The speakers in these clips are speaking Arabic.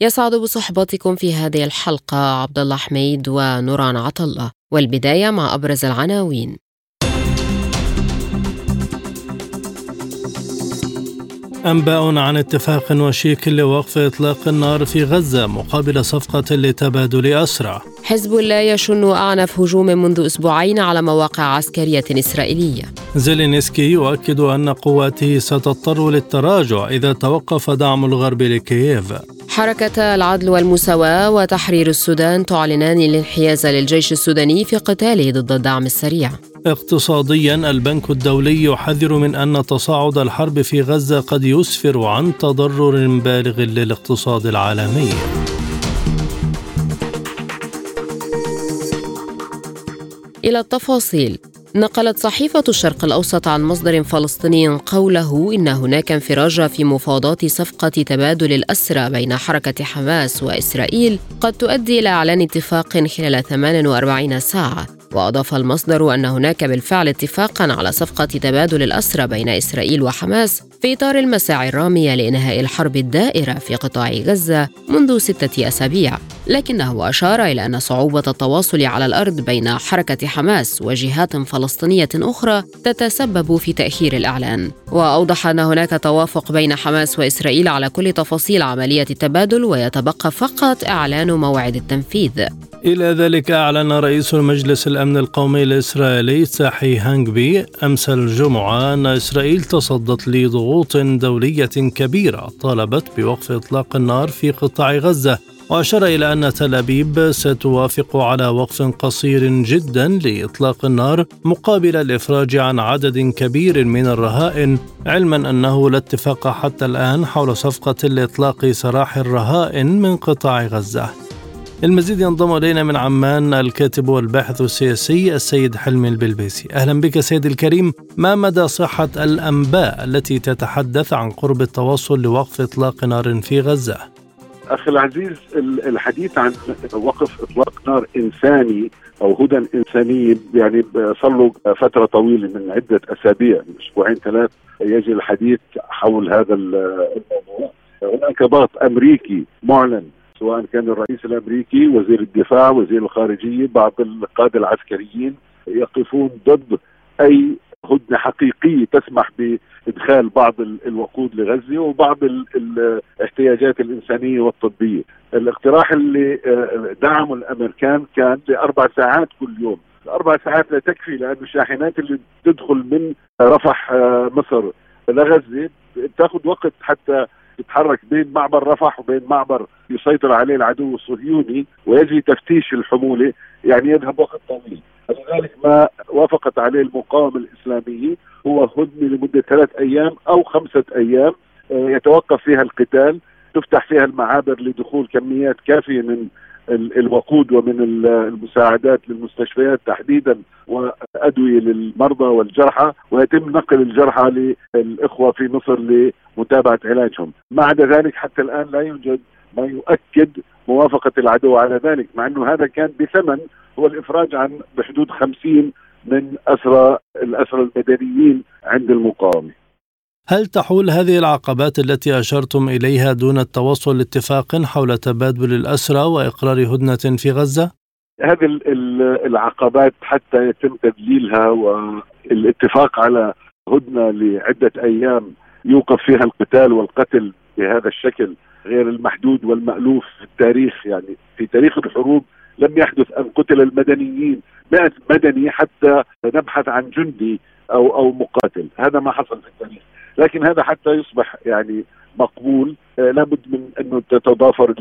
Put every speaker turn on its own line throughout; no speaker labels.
يسعد بصحبتكم في هذه الحلقة عبد الله حميد ونوران عطلة والبداية مع أبرز العناوين.
أنباء عن اتفاق وشيك لوقف إطلاق النار في غزة مقابل صفقة لتبادل أسرى
حزب الله يشن أعنف هجوم منذ أسبوعين على مواقع عسكرية إسرائيلية.
زيلينسكي يؤكد أن قواته ستضطر للتراجع إذا توقف دعم الغرب لكييف.
حركة العدل والمساواة وتحرير السودان تعلنان الانحياز للجيش السوداني في قتاله ضد الدعم السريع.
اقتصاديا البنك الدولي يحذر من أن تصاعد الحرب في غزة قد يسفر عن تضرر بالغ للاقتصاد العالمي.
إلى التفاصيل. نقلت صحيفة الشرق الأوسط عن مصدر فلسطيني قوله إن هناك انفراج في مفاوضات صفقة تبادل الأسرى بين حركة حماس وإسرائيل قد تؤدي إلى إعلان اتفاق خلال 48 ساعة. وأضاف المصدر أن هناك بالفعل اتفاقا على صفقة تبادل الأسرى بين إسرائيل وحماس في إطار المساعي الرامية لإنهاء الحرب الدائرة في قطاع غزة منذ ستة أسابيع. لكنه أشار إلى أن صعوبة التواصل على الأرض بين حركة حماس وجهات فلسطينية أخرى تتسبب في تأخير الإعلان. وأوضح أن هناك توافق بين حماس وإسرائيل على كل تفاصيل عملية التبادل ويتبقى فقط إعلان موعد التنفيذ.
إلى ذلك أعلن رئيس المجلس الأمن القومي الإسرائيلي تاحي هانجبي أمس الجمعة أن إسرائيل تصدت لضغوط دولية كبيرة طالبت بوقف إطلاق النار في قطاع غزة وأشار إلى أن تل أبيب ستوافق على وقف قصير جدا لإطلاق النار مقابل الإفراج عن عدد كبير من الرهائن علما أنه لا اتفاق حتى الآن حول صفقة لإطلاق سراح الرهائن من قطاع غزة. المزيد ينضم إلينا من عمان الكاتب والباحث السياسي السيد حلمي البلبيسي. أهلا بك سيد الكريم. ما مدى صحة الأنباء التي تتحدث عن قرب التوصل لوقف إطلاق نار في غزة؟
أخي العزيز الحديث عن وقف إطلاق نار إنساني أو هدى إنساني يعني صار له فترة طويلة من عدة أسابيع من أسبوعين ثلاث يجري الحديث حول هذا الموضوع. هناك ضغط أمريكي معلن سواء كان الرئيس الأمريكي وزير الدفاع وزير الخارجية بعض القادة العسكريين يقفون ضد أي هدنة حقيقية تسمح بإدخال بعض الوقود لغزة وبعض الاحتياجات الإنسانية والطبية. الاقتراح اللي دعمه الأمريكان كان لأربع ساعات كل يوم. الاربع ساعات لا تكفي لأنه الشاحنات اللي تدخل من رفح مصر لغزة بتاخذ وقت حتى يتحرك بين معبر رفح وبين معبر يسيطر عليه العدو الصهيوني ويجري تفتيش الحمولة يعني يذهب وقت طويل. لذلك ما وافقت عليه المقاومة الإسلامية هو هدنة لمدة ثلاث أيام أو خمسة أيام يتوقف فيها القتال تفتح فيها المعابر لدخول كميات كافية من الوقود ومن المساعدات للمستشفيات تحديدا وأدوية للمرضى والجرحى ويتم نقل الجرحى للإخوة في مصر لمتابعة علاجهم، ما عدا ذلك حتى الآن لا يوجد ما يؤكد موافقة العدو على ذلك، مع إنه هذا كان بثمن هو الإفراج عن بحدود 50 من اسرى الأسرى المدنيين عند المقاومة.
هل تحول هذه العقبات التي أشرتم إليها دون التوصل لاتفاق حول تبادل الأسرى وإقرار هدنة في غزة؟
هذه العقبات حتى يتم تذليلها والاتفاق على هدنة لعدة أيام يوقف فيها القتال والقتل بهذا الشكل غير المحدود والمألوف في التاريخ. يعني في تاريخ الحروب لم يحدث أن قتل المدنيين 100 مدني حتى نبحث عن جندي أو أو مقاتل. هذا ما حصل في التاريخ. لكن هذا حتى يصبح يعني مقبول. لابد من انه تتضافر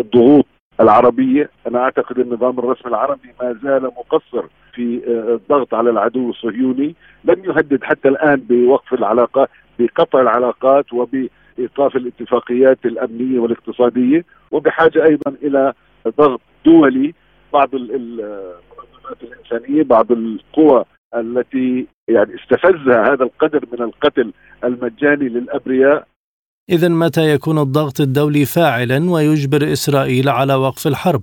الضغوط العربية، أنا أعتقد النظام الرسمي العربي ما زال مقصر في الضغط على العدو الصهيوني، لم يهدد حتى الآن بوقف العلاقات بقطع العلاقات وبإيقاف الاتفاقيات الأمنية والاقتصادية، وبحاجة أيضا إلى ضغط دولي. بعض المنظمات الإنسانية بعض القوى التي يعني استفزها هذا القدر من القتل المجاني للأبرياء.
إذا متى يكون الضغط الدولي فاعلا ويجبر إسرائيل على وقف الحرب؟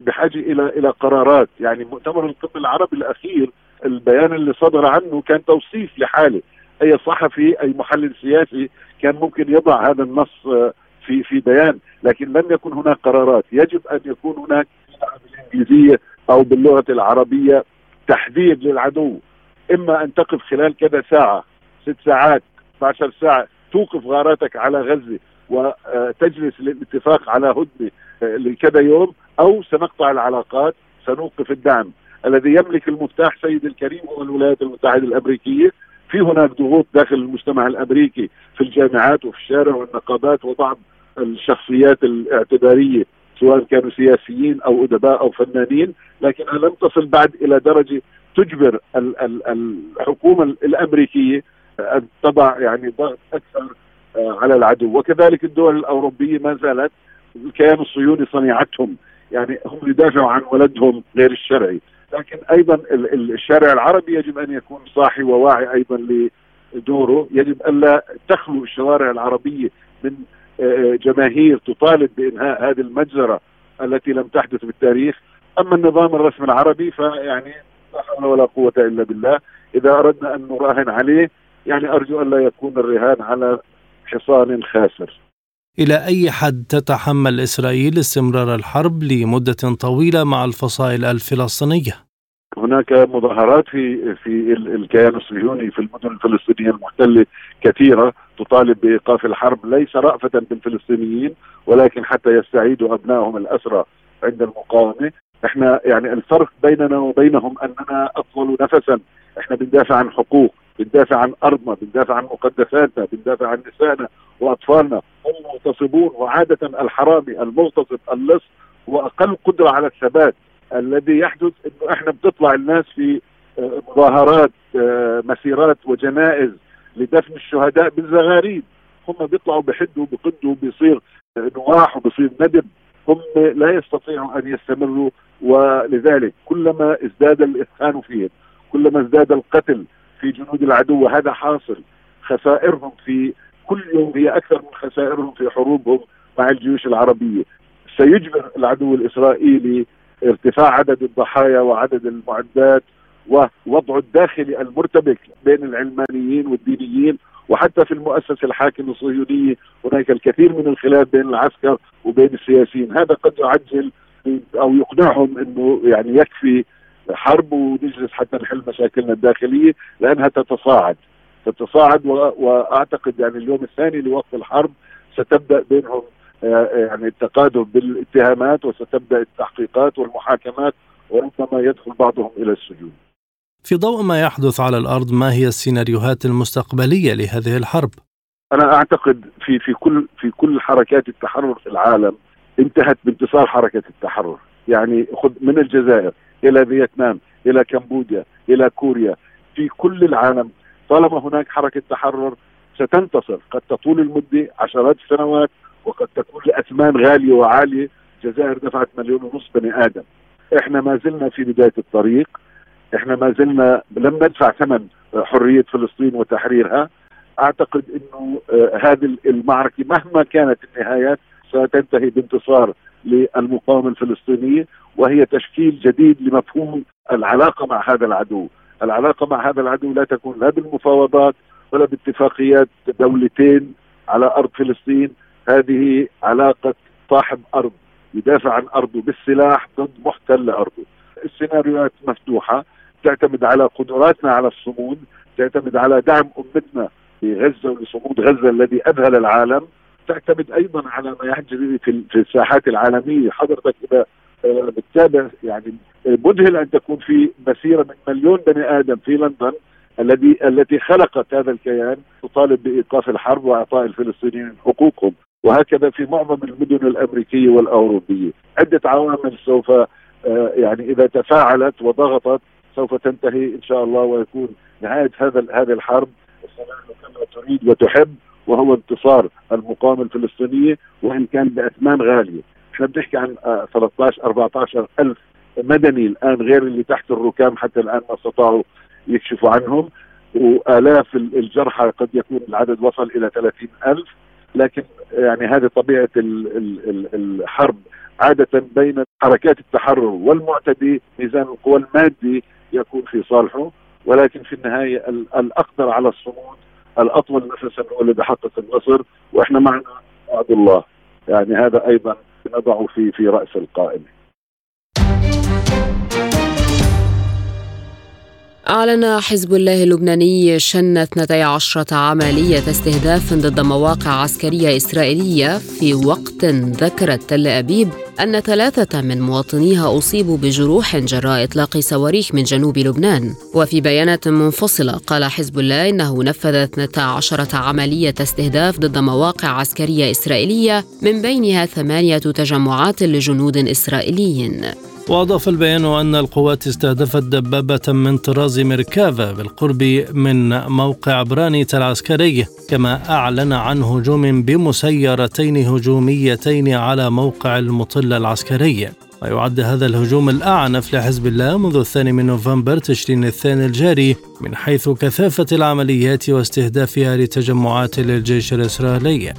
بحاجة إلى إلى قرارات. يعني مؤتمر القطب العربي الأخير البيان اللي صدر عنه كان توصيف لحالة. أي صحفي أي محلل سياسي كان ممكن يضع هذا النص آه، في في بيان. لكن لم يكن هناك قرارات. يجب أن يكون هناك بالإنجليزية أو باللغة العربية. تحديد للعدو. إما أن تقف خلال كذا ساعة ست ساعات 12 ساعة توقف غاراتك على غزة وتجلس للاتفاق على هدنة لكذا يوم أو سنقطع العلاقات سنوقف الدعم. الذي يملك المفتاح سيد الكريم هو الولايات المتحدة الأمريكية. في هناك ضغوط داخل المجتمع الأمريكي في الجامعات وفي الشارع والنقابات وبعض الشخصيات الاعتبارية. سواء كانوا سياسيين أو أدباء أو فنانين لكنها لم تصل بعد إلى درجة تجبر الحكومة الأمريكية أن تضع يعني ضغط أكثر آه، على العدو. وكذلك الدول الأوروبية ما زالت الكيان الصهيوني صنيعتهم يعني هم يدافعوا عن ولدهم غير الشرعي. لكن أيضا الشارع العربي يجب أن يكون صاحي وواعي أيضا لدوره. يجب ألا تخلو الشوارع العربية من آه، جماهير تطالب بإنهاء هذه المجزرة التي لم تحدث بالتاريخ. أما النظام الرسمي العربي فيعني لا حول ولا قوة إلا بالله. إذا أردنا أن نراهن عليه يعني أرجو أن لا يكون الرهان على حصان خاسر.
إلى أي حد تتحمل إسرائيل استمرار الحرب لمدة طويلة مع الفصائل الفلسطينية؟
هناك مظاهرات في في الكيان الصهيوني في المدن الفلسطينية المحتلة كثيرة. تطالب بإيقاف الحرب ليس رأفة بالفلسطينيين ولكن حتى يستعيدوا أبنائهم الأسرى عند المقاومة، إحنا يعني الفرق بيننا وبينهم أننا أطول نفسا، إحنا بندافع عن حقوق، بندافع عن أرضنا، بندافع عن مقدساتنا، بندافع عن نسائنا وأطفالنا، هم مغتصبون وعادة الحرامي المغتصب اللص هو أقل قدرة على الثبات. الذي يحدث إنه إحنا بتطلع الناس في آه، مظاهرات آه، مسيرات وجنائز. لدفن الشهداء بالزغاريد. هم بيطلعوا بحدوا بقدوا بيصير نواح وبيصير ندب هم لا يستطيعوا أن يستمروا ولذلك كلما ازداد الاثخان فيهم كلما ازداد القتل في جنود العدو وهذا حاصل خسائرهم في كل يوم هي أكثر من خسائرهم في حروبهم مع الجيوش العربية. سيجبر العدو الإسرائيلي ارتفاع عدد الضحايا وعدد المعدات ووضعه الداخلي المرتبك بين العلمانيين والدينيين وحتى في المؤسسة الحاكمة الصهيونية هناك الكثير من الخلاف بين العسكر وبين السياسيين. هذا قد يعجل أو يقنعهم أنه يعني يكفي حرب ونجلس حتى نحل مشاكلنا الداخلية لأنها تتصاعد. تتصاعد وأعتقد يعني اليوم الثاني لوقف الحرب ستبدأ بينهم آه، يعني التقادم بالاتهامات وستبدأ التحقيقات والمحاكمات وربما يدخل بعضهم إلى السجون.
في ضوء ما يحدث على الأرض ما هي السيناريوهات المستقبلية لهذه الحرب؟
أنا أعتقد في في كل في كل حركات التحرر في العالم انتهت بانتصار حركة التحرر، يعني خذ من الجزائر إلى فيتنام إلى كمبوديا إلى كوريا في كل العالم طالما هناك حركة تحرر ستنتصر. قد تطول المدة عشرات السنوات وقد تكون لاثمان غالية وعالية. الجزائر دفعت مليون ونصف بني آدم. إحنا ما زلنا في بداية الطريق. إحنا ما زلنا لم ندفع ثمن حرية فلسطين وتحريرها. أعتقد إنه آه، هذه المعركة مهما كانت النهايات ستنتهي بانتصار للمقاومة الفلسطينية وهي تشكيل جديد لمفهوم العلاقة مع هذا العدو، العلاقة مع هذا العدو لا تكون لا بالمفاوضات ولا باتفاقيات دولتين على أرض فلسطين، هذه علاقة صاحب أرض يدافع عن أرضه بالسلاح ضد محتل لارضه. السيناريوهات مفتوحة. تعتمد على قدراتنا على الصمود تعتمد على دعم أمتنا في غزة ولصمود غزة الذي اذهل العالم. تعتمد أيضا على ما يجري في في الساحات العالمية. حضرتك إذا آه، بتتابع يعني مذهل أن تكون في مسيرة من مليون بني آدم في لندن الذي التي خلقت هذا الكيان تطالب بإيقاف الحرب وإعطاء الفلسطينيين حقوقهم. وهكذا في معظم المدن الأمريكية والأوروبية. عدة عوامل سوف آه، يعني إذا تفاعلت وضغطت سوف تنتهي إن شاء الله ويكون نهاية هذا هذه الحرب. كما تريد وتحب وهو انتصار المقاومة الفلسطينية وإن كان بأثمان غالية، إحنا بنحكي عن 13 آه، 14 ألف مدني الآن غير اللي تحت الركام حتى الآن ما استطاعوا يكشفوا عنهم. وآلاف الجرحى قد يكون العدد وصل إلى 30 ألف. لكن يعني هذه طبيعة الحرب. عادة بين حركات التحرر والمعتدي ميزان القوى المادي يكون في صالحه ولكن في النهاية الأقدر على الصمود الأطول نفسا هو اللي بيحقق النصر وإحنا معنا وعد الله. يعني هذا أيضا نضعه في في رأس القائمة.
أعلن حزب الله اللبناني شن 12 عملية استهداف ضد مواقع عسكرية إسرائيلية في وقت ذكرت تل أبيب أن ثلاثة من مواطنيها أصيبوا بجروح جراء إطلاق صواريخ من جنوب لبنان. وفي بيانات منفصلة قال حزب الله إنه نفذ 12 عملية استهداف ضد مواقع عسكرية إسرائيلية من بينها ثمانية تجمعات لجنود إسرائيليين.
وأضاف البيان أن القوات استهدفت دبابة من طراز ميركافا بالقرب من موقع برانيت العسكري كما أعلن عن هجوم بمسيرتين هجوميتين على موقع المطلة العسكري. ويعد هذا الهجوم الأعنف لحزب الله منذ الثاني من نوفمبر تشرين الثاني الجاري من حيث كثافة العمليات واستهدافها لتجمعات للجيش الإسرائيلي.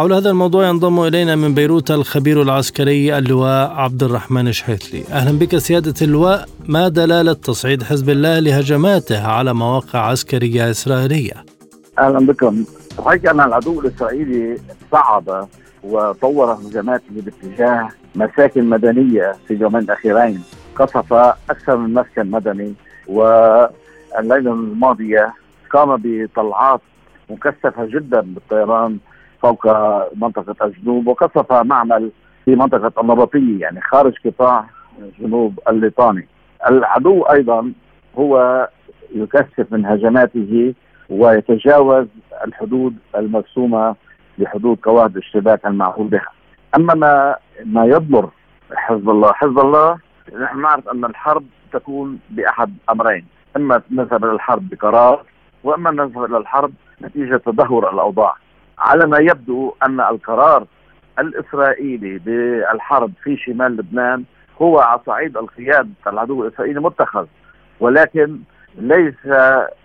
حول هذا الموضوع ينضم إلينا من بيروت الخبير العسكري اللواء عبد الرحمن شحيثلي أهلا بك سيادة اللواء. ما دلالة تصعيد حزب الله لهجماته على مواقع عسكرية إسرائيلية؟
أهلا بكم. صحيح أن العدو الإسرائيلي صعد وطور هجماته باتجاه مساكن مدنية في اليومين الأخيرين. قصف أكثر من مسكن مدني والليلة الماضية قام بطلعات مكثفة جدا بالطيران فوق منطقة الجنوب وقصف معمل في منطقة النبطية يعني خارج قطاع جنوب الليطاني. العدو أيضا هو يكثف من هجماته ويتجاوز الحدود المرسومة بحدود قواعد الاشتباك المعهول بها. أما ما, ما يضمر حزب الله حزب الله نحن نعرف أن الحرب تكون بأحد أمرين إما نذهب إلى الحرب بقرار وإما نذهب إلى الحرب نتيجة تدهور الأوضاع. على ما يبدو أن القرار الإسرائيلي بالحرب في شمال لبنان هو على صعيد القيادة العدو الإسرائيلي متخذ ولكن ليس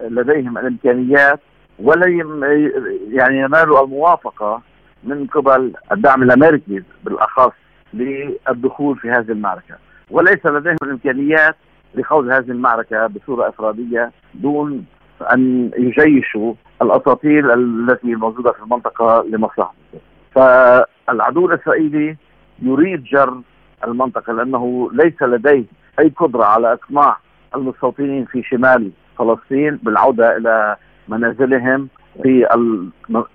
لديهم الإمكانيات ولا يعني ينالوا الموافقة من قبل الدعم الأمريكي بالأخص للدخول في هذه المعركة. وليس لديهم الإمكانيات لخوض هذه المعركة بصورة إفرادية دون أن يجيشوا الاساطيل التي موجودة في المنطقة لمصلحته. فالعدو الإسرائيلي يريد جر المنطقة لأنه ليس لديه أي قدرة على إقناع المستوطنين في شمال فلسطين بالعودة إلى منازلهم في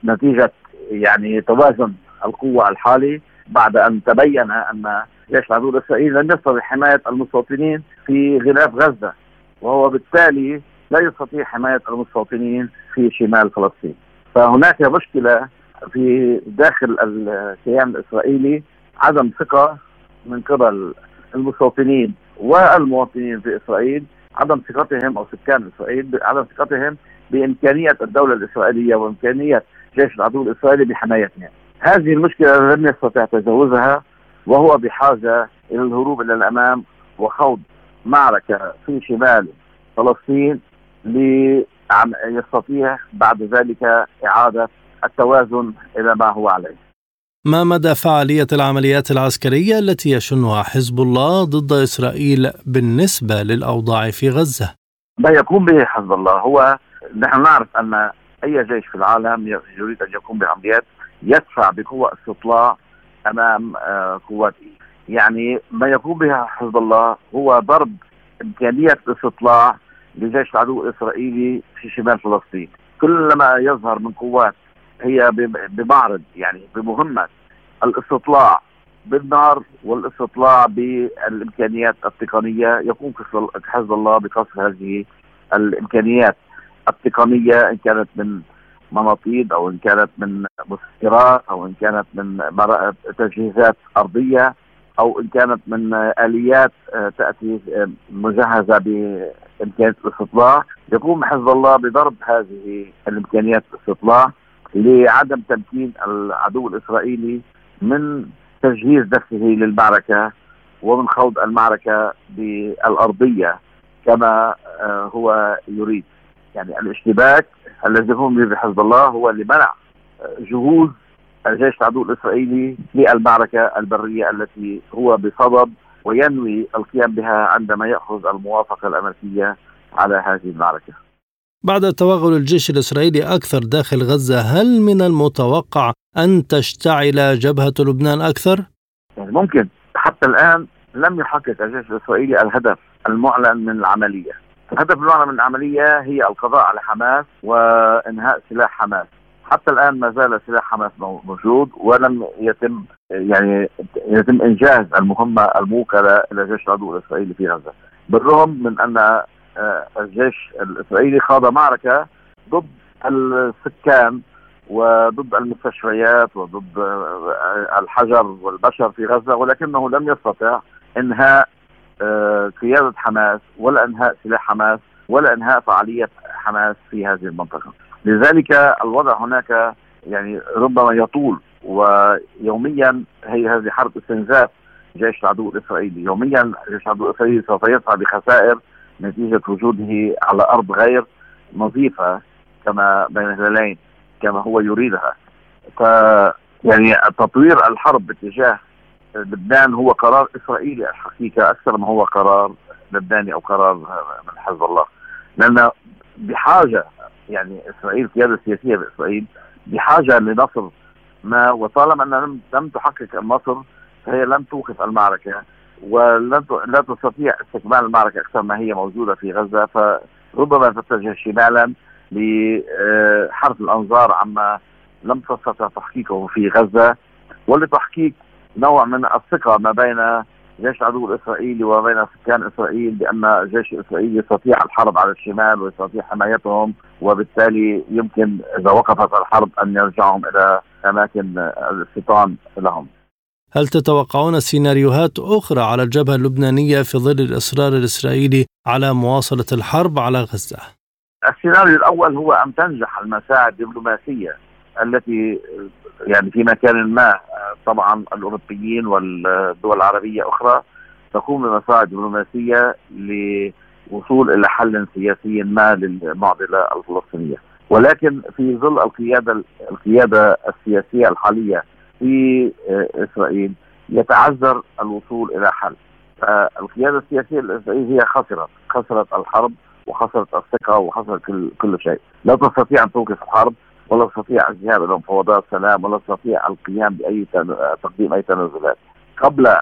نتيجه يعني توازن القوة الحالي بعد أن تبين أن جيش العدو الإسرائيلي لم يستطع حماية المستوطنين في غلاف غزة وهو بالتالي لا يستطيع حماية المستوطنين في شمال فلسطين. فهناك مشكلة في داخل الكيان الإسرائيلي عدم ثقة من قبل المستوطنين والمواطنين في إسرائيل عدم ثقتهم أو سكان إسرائيل عدم ثقتهم بإمكانية الدولة الإسرائيلية وإمكانية جيش العدو الإسرائيلي بحمايتهم. هذه المشكلة لم يستطع تجاوزها وهو بحاجة إلى الهروب إلى الأمام وخوض معركة في شمال فلسطين ليستطيع بعد ذلك إعادة التوازن إلى ما هو عليه
ما مدى فعالية العمليات العسكرية التي يشنها حزب الله ضد إسرائيل بالنسبة للأوضاع في غزة؟
ما يقوم به حزب الله هو نحن نعرف أن أي جيش في العالم يريد أن يقوم بعمليات يدفع بقوة استطلاع أمام آه، قواته يعني ما يقوم به حزب الله هو ضرب إمكانية الاستطلاع لجيش العدو الإسرائيلي في شمال فلسطين. كلما يظهر من قوات هي بمعرض يعني بمهمة الاستطلاع بالنار والاستطلاع بالإمكانيات التقنية يقوم حزب الله بقصف هذه الإمكانيات التقنية إن كانت من مناطيد أو إن كانت من مسكرات أو إن كانت من تجهيزات أرضية. أو إن كانت من آليات آه، تأتي آه، مجهزة بإمكانية الاستطلاع. يقوم حزب الله بضرب هذه الإمكانيات الاستطلاع لعدم تمكين العدو الإسرائيلي من تجهيز نفسه للمعركة ومن خوض المعركة بالأرضية كما آه، هو يريد. يعني الاشتباك الذي يقوم به حزب الله هو لمنع جهوز الجيش العدو الإسرائيلي للمعركة البرية التي هو بصدد وينوي القيام بها عندما يأخذ الموافقة الأمريكية على هذه المعركة.
بعد توغل الجيش الإسرائيلي أكثر داخل غزة هل من المتوقع أن تشتعل جبهة لبنان أكثر؟
يعني ممكن. حتى الآن لم يحقق الجيش الإسرائيلي الهدف المعلن من العملية. الهدف المعلن من العملية هي القضاء على حماس وإنهاء سلاح حماس. حتى الآن ما زال سلاح حماس موجود ولم يتم يعني يتم إنجاز المهمة الموكلة إلى جيش العدو الإسرائيلي في غزة بالرغم من أن آه، الجيش الإسرائيلي خاض معركة ضد السكان وضد المستشفيات وضد آه، الحجر والبشر في غزة ولكنه لم يستطع إنهاء آه، قيادة حماس ولا إنهاء سلاح حماس ولا إنهاء فعالية حماس في هذه المنطقة. لذلك الوضع هناك يعني ربما يطول ويوميا هي هذه حرب استنزاف جيش العدو الإسرائيلي، يوميا جيش العدو الإسرائيلي سوف يسعى بخسائر نتيجة وجوده على أرض غير نظيفة كما بين الهلالين كما هو يريدها. ف يعني تطوير الحرب باتجاه لبنان هو قرار إسرائيلي الحقيقة أكثر ما هو قرار لبناني أو قرار من حزب الله لأن بحاجة يعني إسرائيل القياده السياسيه بإسرائيل بحاجة لنصر. ما وطالما أنها لم تحقق النصر فهي لن توقف المعركة ولن لا تستطيع استكمال المعركة أكثر ما هي موجودة في غزة. فربما تتجه شمالا لحرف الأنظار عما لم تستطع تحقيقه في غزة. ولتحقيق نوع من الثقة ما بين جيش العدو الإسرائيلي وبين سكان إسرائيل بأن الجيش الاسرائيلي يستطيع الحرب على الشمال ويستطيع حمايتهم وبالتالي يمكن إذا وقفت الحرب أن يرجعهم إلى أماكن الاستيطان لهم.
هل تتوقعون سيناريوهات أخرى على الجبهة اللبنانية في ظل الإصرار الإسرائيلي على مواصلة الحرب على غزة؟
السيناريو الأول هو أن تنجح المساعي الدبلوماسية التي يعني في مكان ما طبعا الأوروبيين والدول العربية أخرى تقوم بمساعي دبلوماسية لوصول إلى حل سياسي ما للمعضلة الفلسطينية. ولكن في ظل القيادة القيادة السياسية الحالية في إسرائيل يتعذر الوصول إلى حل. فالقيادة السياسية الإسرائيلية خسرت خسرت الحرب وخسرت الثقة وخسرت كل كل شيء. لا تستطيع أن توقف الحرب ولا تستطيع الذهاب إلى مفاوضات سلام ولا تستطيع القيام بأي تقديم أي تنازلات قبل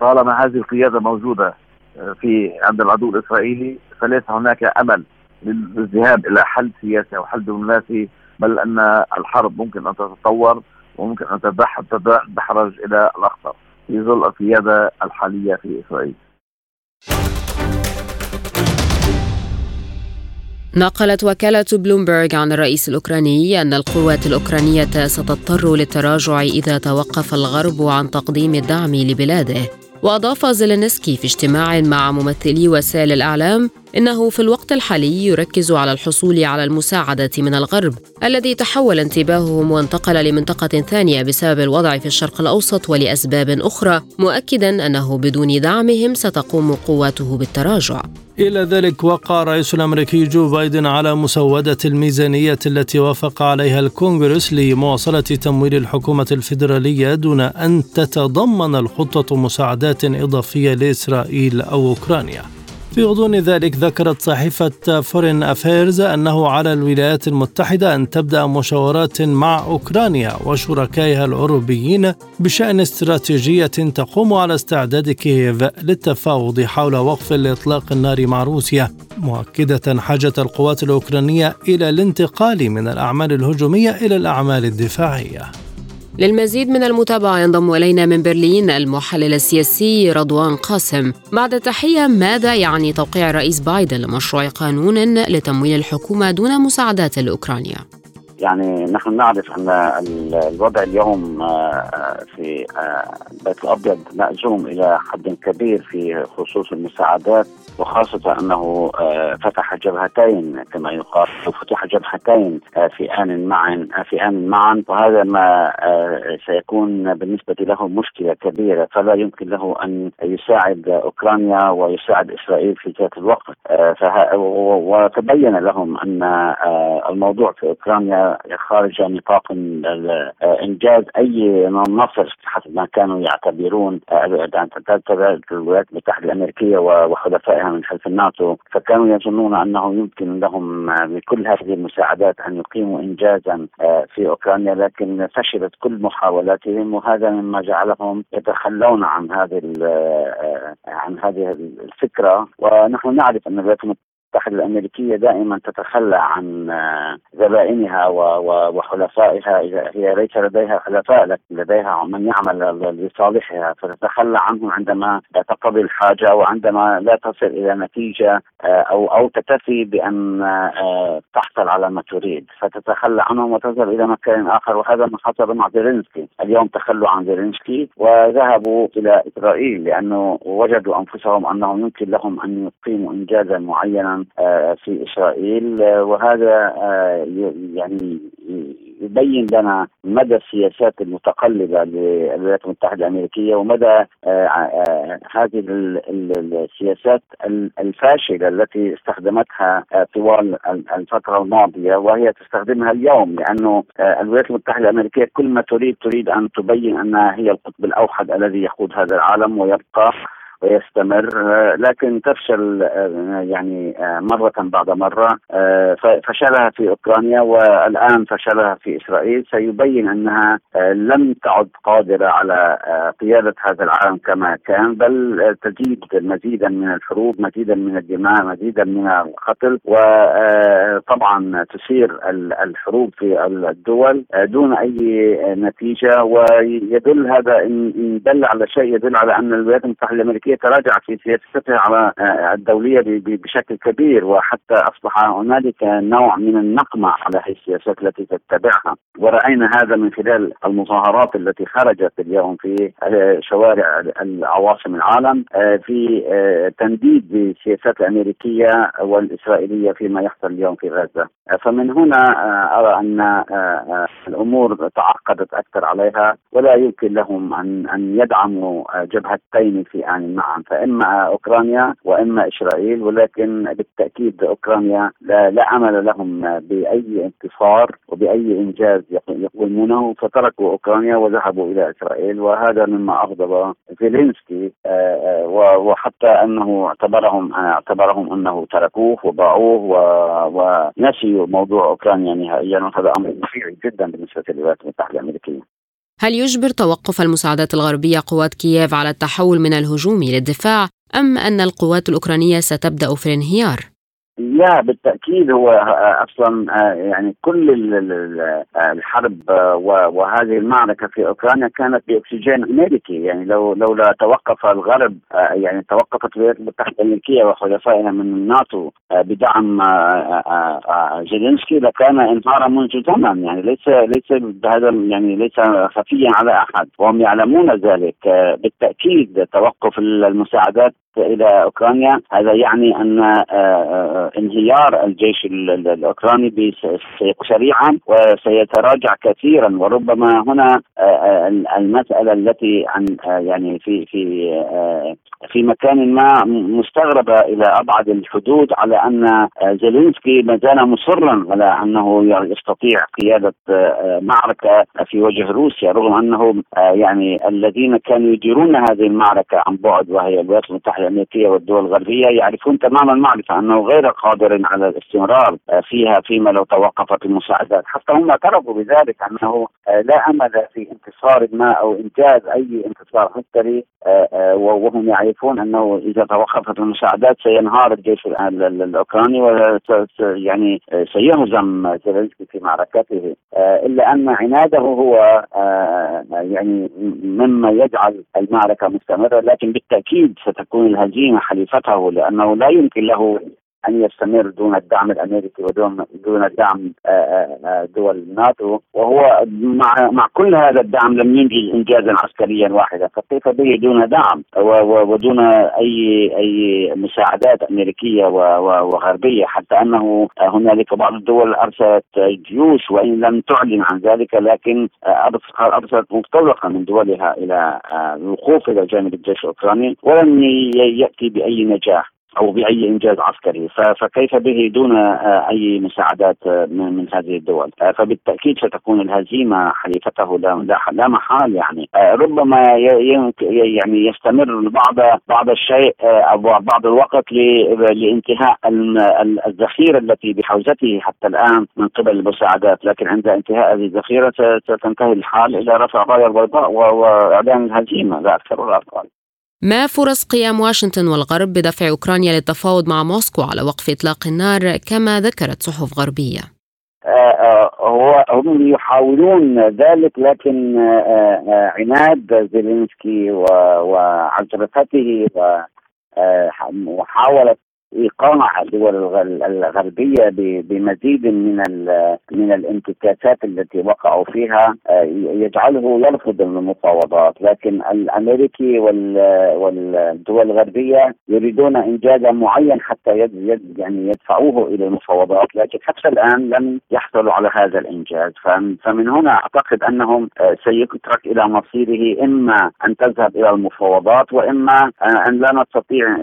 طالما هذه القيادة موجودة آه، في عند العدو الإسرائيلي فليس هناك أمل للذهاب إلى حل سياسي أو حل دبلوماسي بل أن الحرب ممكن أن تتطور وممكن أن تتدحرج إلى الأخطر في ظل القيادة الحالية في إسرائيل.
نقلت وكالة بلومبرغ عن الرئيس الأوكراني أن القوات الأوكرانية ستضطر للتراجع إذا توقف الغرب عن تقديم الدعم لبلاده. وأضاف زيلينسكي في اجتماع مع ممثلي وسائل الإعلام إنه في الوقت الحالي يركز على الحصول على المساعدة من الغرب الذي تحول انتباههم وانتقل لمنطقة ثانية بسبب الوضع في الشرق الأوسط ولأسباب أخرى مؤكدا أنه بدون دعمهم ستقوم قواته بالتراجع.
إلى ذلك وقع الرئيس الأمريكي جو بايدن على مسودة الميزانية التي وافق عليها الكونغرس لمواصلة تمويل الحكومة الفيدرالية دون أن تتضمن الخطة مساعدات إضافية لإسرائيل أو أوكرانيا. في غضون ذلك ذكرت صحيفة فورين أفيرز أنه على الولايات المتحدة أن تبدأ مشاورات مع أوكرانيا وشركائها الأوروبيين بشأن استراتيجية تقوم على استعداد كييف للتفاوض حول وقف الإطلاق النار مع روسيا. مؤكدة حاجة القوات الأوكرانية إلى الانتقال من الأعمال الهجومية إلى الأعمال الدفاعية.
للمزيد من المتابعة ينضم إلينا من برلين المحلل السياسي رضوان قاسم بعد تحية ماذا يعني توقيع الرئيس بايدن لمشروع قانون لتمويل الحكومة دون مساعدات لأوكرانيا؟
يعني نحن نعرف أن الوضع اليوم في البيت الأبيض مأزوم إلى حد كبير في خصوص المساعدات وخاصة أنه فتح جبهتين كما يقال فتح جبهتين في آن معا في آن معا وهذا ما سيكون بالنسبة له مشكلة كبيرة. فلا يمكن له أن يساعد أوكرانيا ويساعد إسرائيل في ذات الوقت. وتبين لهم أن الموضوع في أوكرانيا خارج نطاق إنجاز أي نصر حسب ما كانوا يعتبرون الولايات المتحدة الأمريكية وحلفائها من حلف الناتو فكانوا يظنون أنه يمكن لهم بكل هذه المساعدات أن يقيموا إنجازا في أوكرانيا لكن فشلت كل محاولاتهم وهذا مما جعلهم يتخلون عن هذه عن هذه الفكرة. ونحن نعرف أن الولايات المتحدة الأمريكية دائما تتخلى عن زبائنها وحلفائها. إذا هي ليس لديها حلفاء لكن لديها من يعمل لصالحها فتتخلى عنهم عندما تقضي الحاجة وعندما لا تصل إلى نتيجة أو أو تكتفي بأن تحصل على ما تريد. فتتخلى عنهم وتذهب إلى مكان آخر. وهذا ما حصل مع زيلينسكي. اليوم تخلوا عن زيلينسكي وذهبوا إلى إسرائيل لأنه وجدوا أنفسهم أنهم يمكن لهم أن يقيموا إنجازا معينا آه، في إسرائيل آه، وهذا آه، يعني يبين لنا مدى السياسات المتقلبة للولايات المتحدة الأمريكية ومدى هذه السياسات الفاشلة التي استخدمتها طوال الفترة الماضية وهي تستخدمها اليوم لأنه الولايات المتحدة الأمريكية كل ما تريد تريد أن تبين أنها هي القطب الأوحد الذي يقود هذا العالم ويبقى ويستمر لكن تفشل يعني مرة بعد مرة فشلها في أوكرانيا والآن فشلها في إسرائيل. سيبين أنها لم تعد قادرة على قيادة هذا العالم كما كان بل تزيد مزيدا من الحروب مزيدا من الدماء مزيدا من القتل وطبعا تثير الحروب في الدول دون أي نتيجة. ويدل هذا إن دل على شيء يدل على أن الولايات المتحدة الأمريكية تراجعت في سياستها على آه، الدولية بشكل كبير وحتى أصبح هنالك نوع من النقمة على السياسات التي تتبعها. ورأينا هذا من خلال المظاهرات التي خرجت اليوم في آه، شوارع العواصم العالم آه، في تنديد بالسياسات الأمريكية والإسرائيلية فيما يحصل اليوم في غزة. فمن هنا أرى أن الأمور تعقدت أكثر عليها ولا يمكن لهم أن أن يدعموا جبهتين في آن معا فإما أوكرانيا وإما إسرائيل ولكن بالتأكيد أوكرانيا لا, لا امل لهم بأي انتصار وبأي إنجاز يقومونه فتركوا أوكرانيا وذهبوا إلى إسرائيل وهذا مما أغضب زيلينسكي آه، آه، وحتى أنه اعتبرهم اعتبرهم أنه تركوه وباعوه ونسيوا موضوع أوكرانيا نهائيا وهذا أمر طبيعي جدا بالنسبة للولايات المتحدة الأمريكية.
هل يجبر توقف المساعدات الغربية قوات كييف على التحول من الهجوم للدفاع أم أن القوات الأوكرانية ستبدأ في الانهيار؟
لا بالتاكيد هو أصلا آه، يعني كل الحرب آه، وهذه المعركة في أوكرانيا كانت بأكسجين أمريكي. يعني لو لولا توقف الغرب آه، يعني توقفت الولايات المتحدة الأمريكية وحلفائها من الناتو بدعم زيلينسكي لكان إنهارا منذ زمن. يعني ليس ليس بهذا يعني ليس خفيا على أحد. وهم يعلمون ذلك بالتأكيد توقف المساعدات إلى أوكرانيا. هذا يعني أن آه، آه، انهيار الجيش الأوكراني سريعا وسيتراجع كثيرا. وربما هنا آه، المسألة التي عن يعني في في في مكان ما مستغربه إلى أبعد الحدود على أن زيلينسكي ما زال مصرا على أنه يستطيع قيادة معركة في وجه روسيا رغم أنه يعني الذين كانوا يديرون هذه المعركة عن بعد وهي الولايات المتحدة الأمريكية والدول الغربية يعرفون تماما المعرفة أنه غير قادر على الاستمرار آه، فيها فيما لو توقفت المساعدات، حتى هم اعترفوا بذلك آه، لا أمل في انتصار ما أو إنجاز أي انتصار عسكري آه، وهم يعرفون إنه إذا توقفت المساعدات سينهار الجيش الأوكراني يعني سيهزم زيلينسكي في معركته. إلا أن عناده هو يعني مما يجعل المعركة مستمرة لكن بالتأكيد ستكون الهزيمة حليفته لأنه لا يمكن له أن يستمر دون الدعم الأمريكي ودون دون دعم دول الناتو. وهو مع مع كل هذا الدعم لم ينجز انجازا عسكريا واحدا. فكيف به دون دعم؟ ودون اي أي مساعدات أمريكية وغربية. حتى أنه هنالك بعض الدول أرسلت جيوش وإن لم تعلن عن ذلك لكن أرسلت مفترقه من دولها إلى الوقوف إلى جانب الجيش الأوكراني ولم يأتي بأي نجاح. أو بأي إنجاز عسكري. فكيف به دون آه، أي مساعدات آه، من هذه الدول؟ آه، فبالتأكيد ستكون الهزيمة حليفته لا محال يعني. ربما يعني يستمر بعض بعض الشيء أو بعض الوقت لانتهاء الذخيرة التي بحوزته حتى الآن من قبل المساعدات. لكن عند انتهاء هذه الذخيرة ستنتهي الحال إلى رفع رايه البيضاء وإعلان الهزيمه لا أكثر ولا أقل.
ما فرص قيام واشنطن والغرب بدفع أوكرانيا للتفاوض مع موسكو على وقف إطلاق النار كما ذكرت صحف غربية؟
آه، آه، هو هم يحاولون ذلك لكن آه، عناد زيلينسكي وعجرفته ومحاولة ايقاع الدول الغربية بمزيد من من الانتكاسات التي وقعوا فيها آه، يجعله يرفض المفاوضات. لكن الأمريكي والدول الغربية يريدون انجازا معين حتى يد يعني يدفعوه إلى المفاوضات لكن حتى الآن لم يحصلوا على هذا الإنجاز. فمن هنا أعتقد أنهم آه، سيترك إلى مصيره إما أن تذهب إلى المفاوضات وإما آه، أن لا نستطيع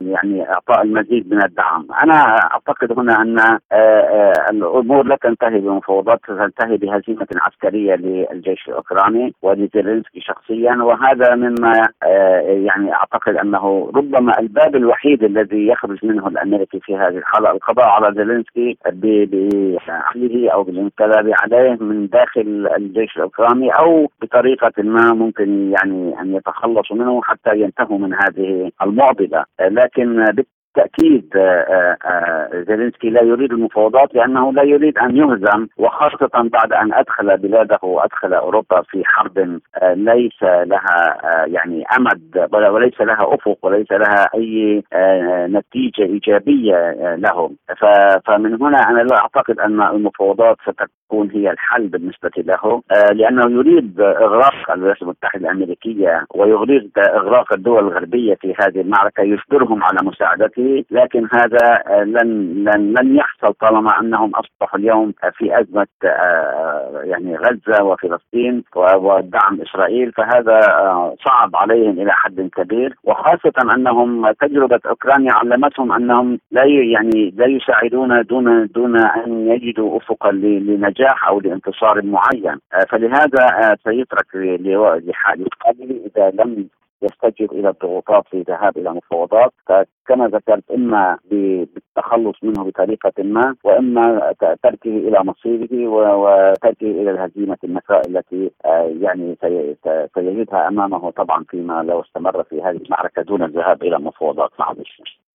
يعني اعطاء المزيد من الدعم. أنا أعتقد هنا أن آه، آه، الأمور لا تنتهي بمفاوضات تنتهي بهزيمة عسكرية للجيش الأوكراني ولزيلينسكي شخصيا وهذا مما آه، يعني أعتقد أنه ربما الباب الوحيد الذي يخرج منه الأمريكي في هذه الحالة القضاء على زيلينسكي بعقله أو بالانقلاب عليه من داخل الجيش الأوكراني أو بطريقة ما ممكن يعني أن يتخلصوا منه حتى ينتهوا من هذه المعضلة. لكن بالتأكيد آه، آه، زيلينسكي لا يريد المفاوضات لأنه لا يريد أن يهزم وخاصة بعد أن أدخل بلاده وأدخل أوروبا في حرب آه، ليس لها يعني أمد وليس لها أفق وليس لها أي نتيجة إيجابية لهم. فمن هنا أنا لا أعتقد أن المفاوضات ستكون هي الحل بالنسبة له لأنه يريد إغراق الولايات المتحدة الأمريكية ويريد إغراق الدول الغربية في هذه المعركة يجبرهم على مساعدته لكن هذا آه، لن لن لن يحصل طالما أنهم أصبحوا اليوم في أزمة آه، يعني غزة وفلسطين ودعم إسرائيل. فهذا آه، صعب عليهم إلى حد كبير. وخاصة أنهم تجربة أوكرانيا علمتهم أنهم لا يعني لا يساعدون دون دون أن يجدوا افقا لنجاح أو لانتصار معين. فلهذا سيترك لحاله إذا لم يستجيب إلى الضغوطات في الذهاب إلى مفاوضات فكما ذكرت إما بالتخلص منه بطريقة ما وإما تركه إلى مصيره وتركه إلى الهزيمة المساء التي آه، يعني سيجدها أمامه طبعا فيما لو استمر في هذه المعركة دون الذهاب إلى مفاوضات مع بشر.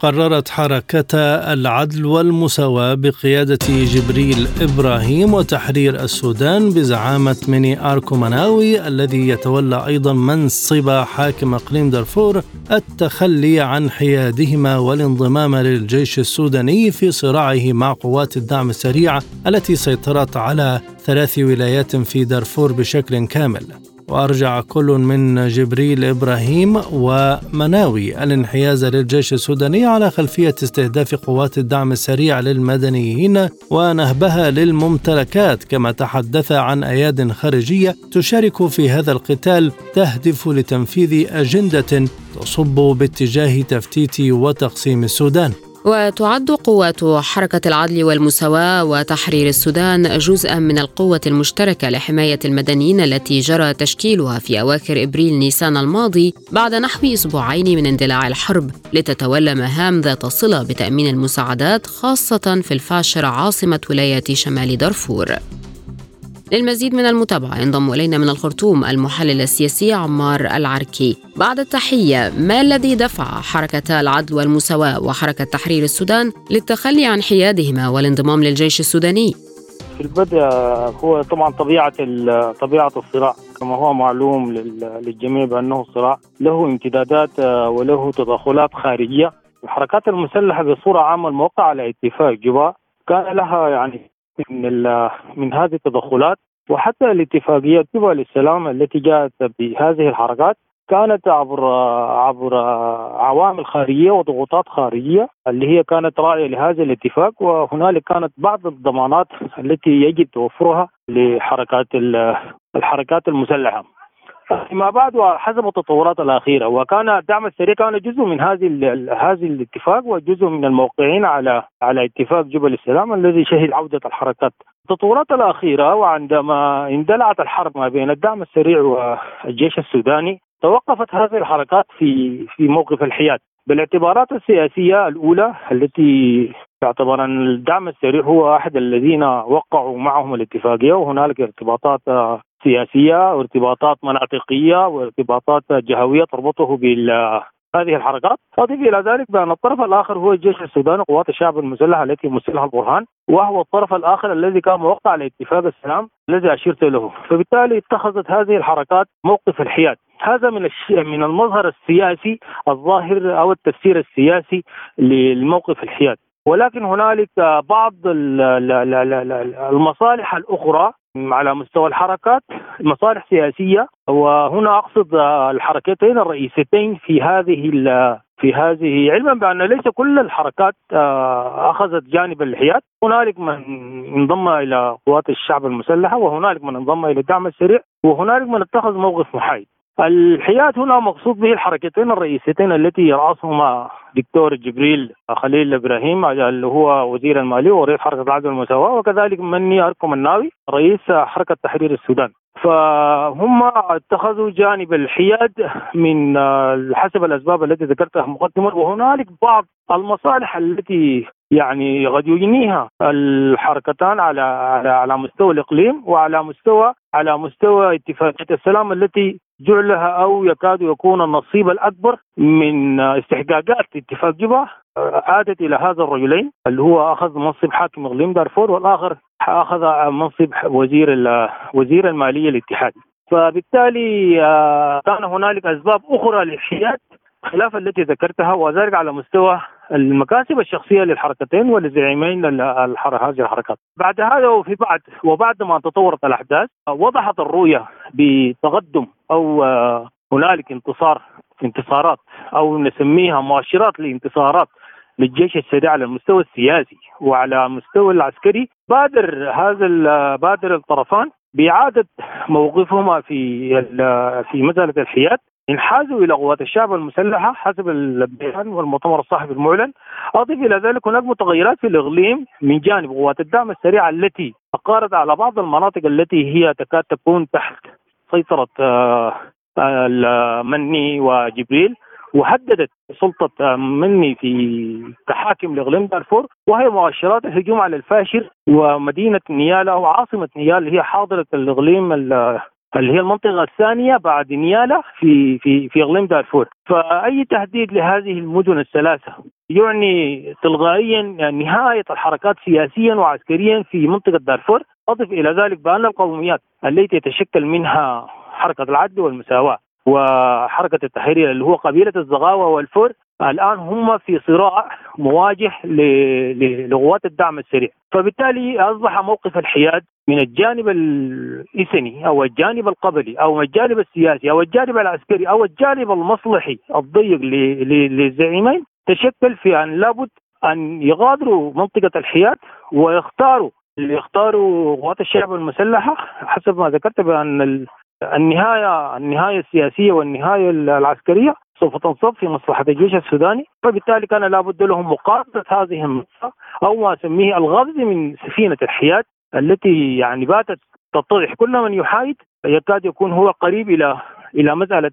قررت حركة العدل والمساواة بقيادة جبريل إبراهيم وتحرير السودان بزعامة ميني آركو مناوي الذي يتولى أيضا منصب حاكم إقليم دارفور التخلي عن حيادهما والانضمام للجيش السوداني في صراعه مع قوات الدعم السريع التي سيطرت على ثلاث ولايات في دارفور بشكل كامل. وأرجع كل من جبريل إبراهيم ومناوي الانحياز للجيش السوداني على خلفية استهداف قوات الدعم السريع للمدنيين ونهبها للممتلكات كما تحدث عن أياد خارجية تشارك في هذا القتال تهدف لتنفيذ أجندة تصب باتجاه تفتيت وتقسيم السودان.
وتعد قوات حركة العدل والمساواة وتحرير السودان جزءا من القوة المشتركة لحماية المدنيين التي جرى تشكيلها في أواخر إبريل نيسان الماضي بعد نحو أسبوعين من اندلاع الحرب لتتولى مهام ذات صلة بتأمين المساعدات خاصة في الفاشر عاصمة ولاية شمال دارفور. للمزيد من المتابعة ينضم إلينا من الخرطوم المحلل السياسي عمار العركي. بعد التحية ما الذي دفع حركة العدل والمساواة وحركة تحرير السودان للتخلي عن حيادهما والانضمام للجيش السوداني؟
في البدء هو طبعا طبيعة طبيعة الصراع. كما هو معلوم للجميع بأنه صراع له امتدادات وله تدخلات خارجية. الحركات المسلحة بصورة عامة الموقع على اتفاق جبا كان لها يعني من من هذه التدخلات وحتى الاتفاقيات جبا للسلام التي جاءت بهذه الحركات كانت عبر عبر عوامل خارجيه وضغوطات خارجية اللي هي كانت راعيه لهذا الاتفاق وهنالك كانت بعض الضمانات التي يجب توفرها لحركات الحركات المسلحة. فيما بعد وحسب التطورات الأخيرة وكان الدعم السريع كان جزء من هذه هذه الاتفاق وجزء من الموقعين على على اتفاق جبل السلام الذي شهد عودة الحركات. التطورات الأخيرة وعندما اندلعت الحرب ما بين الدعم السريع والجيش السوداني توقفت هذه الحركات في في موقف الحياد بالاعتبارات السياسية الأولى التي تعتبر أن الدعم السريع هو أحد الذين وقعوا معهم الاتفاقية وهنالك ارتباطات سياسية وارتباطات مناطقية وارتباطات جهوية تربطه بال هذه الحركات. أضيف إلى ذلك بأن الطرف الآخر هو الجيش السوداني قوات الشعب المسلح التي يمثلها البرهان وهو الطرف الآخر الذي كان موقع على اتفاق السلام الذي أشرت له. فبالتالي اتخذت هذه الحركات موقف الحياد. هذا من الش... من المظهر السياسي الظاهر أو التفسير السياسي للموقف الحياد. ولكن هنالك بعض المصالح الأخرى على مستوى الحركات مصالح سياسية وهنا أقصد الحركتين الرئيستين في هذه في هذه علما بأن ليس كل الحركات آه، أخذت جانب الحياد، هنالك من انضم إلى قوات الشعب المسلحة وهنالك من انضم إلى الدعم السريع وهنالك من اتخذ موقف محايد. الحياد هنا مقصود به الحركتين الرئيسيتين التي يرأسهما دكتور جبريل خليل إبراهيم اللي هو وزير الماليه ورئيس حركة العدل والمساواة وكذلك مني اركم الناوي رئيس حركة تحرير السودان. فهم اتخذوا جانب الحياد من حسب الأسباب التي ذكرتها مقدما وهنالك بعض المصالح التي يعني قد يجنيها الحركتان على على على مستوى الإقليم وعلى مستوى على مستوى اتفاقية السلام التي جعلها أو يكاد يكون النصيب الأكبر من استحقاقات اتفاق جبا عادت إلى هذا الرجلين اللي هو أخذ منصب حاكم إقليم دارفور والآخر أخذ منصب وزير وزير المالية الاتحادي. فبالتالي آه، كان هنالك أسباب أخرى للحياد خلاف التي ذكرتها وذلك على مستوى المكاسب الشخصية للحركتين ولزعيمين هذه الحركات. بعد هذا وفي بعد وبعد ما تطورت الأحداث وضحت الرؤية بتقدم أو آه، هنالك انتصار انتصارات أو نسميها مؤشرات لانتصارات للجيش السريع على المستوى السياسي وعلى المستوى العسكري بادر هذا بادر الطرفان بإعادة موقفهما في في مسألة الحياد انحازوا إلى قوات الشعب المسلحة حسب البيان والمؤتمر الصحفي المعلن. أضيف إلى ذلك هناك متغيرات في الإقليم من جانب قوات الدعم السريع التي أقارت على بعض المناطق التي هي تكاد تكون تحت سيطرة آه، مني وجبريل وهددت سلطة مني في كحاكم لإقليم دارفور وهي مؤشرات الهجوم على الفاشر ومدينة نيالا وعاصمة نيالا هي حاضرة الإقليم اللي هي المنطقة الثانية بعد نيالا في في في إقليم دارفور، فأي تهديد لهذه المدن الثلاثة يعني تلقائيا نهاية الحركات سياسيا وعسكريا في منطقة دارفور، أضف إلى ذلك بأن القوميات التي يتشكل منها حركة العدل والمساواة وحركة التحرير اللي هو قبيلة الزغاوة والفور الآن هم في صراع مواجه لقوات الدعم السريع. فبالتالي أصبح موقف الحياد من الجانب الإثني أو الجانب القبلي أو الجانب السياسي أو الجانب العسكري أو الجانب المصلحي الضيق للزعيمين تشكل في أن لابد أن يغادروا منطقة الحياد ويختاروا يختاروا قوات الشعب المسلحة حسب ما ذكرت بأن النهايه النهاية السياسية والنهاية العسكرية سوف تنصب في مصلحة الجيش السوداني. فبالتالي كان لابد لهم مقاطعه هذه النقطه أو ما أسميه الغرز من سفينة الحياد التي يعني باتت تتضح كل من يحايد. يكاد يكون هو قريب إلى إلى مساله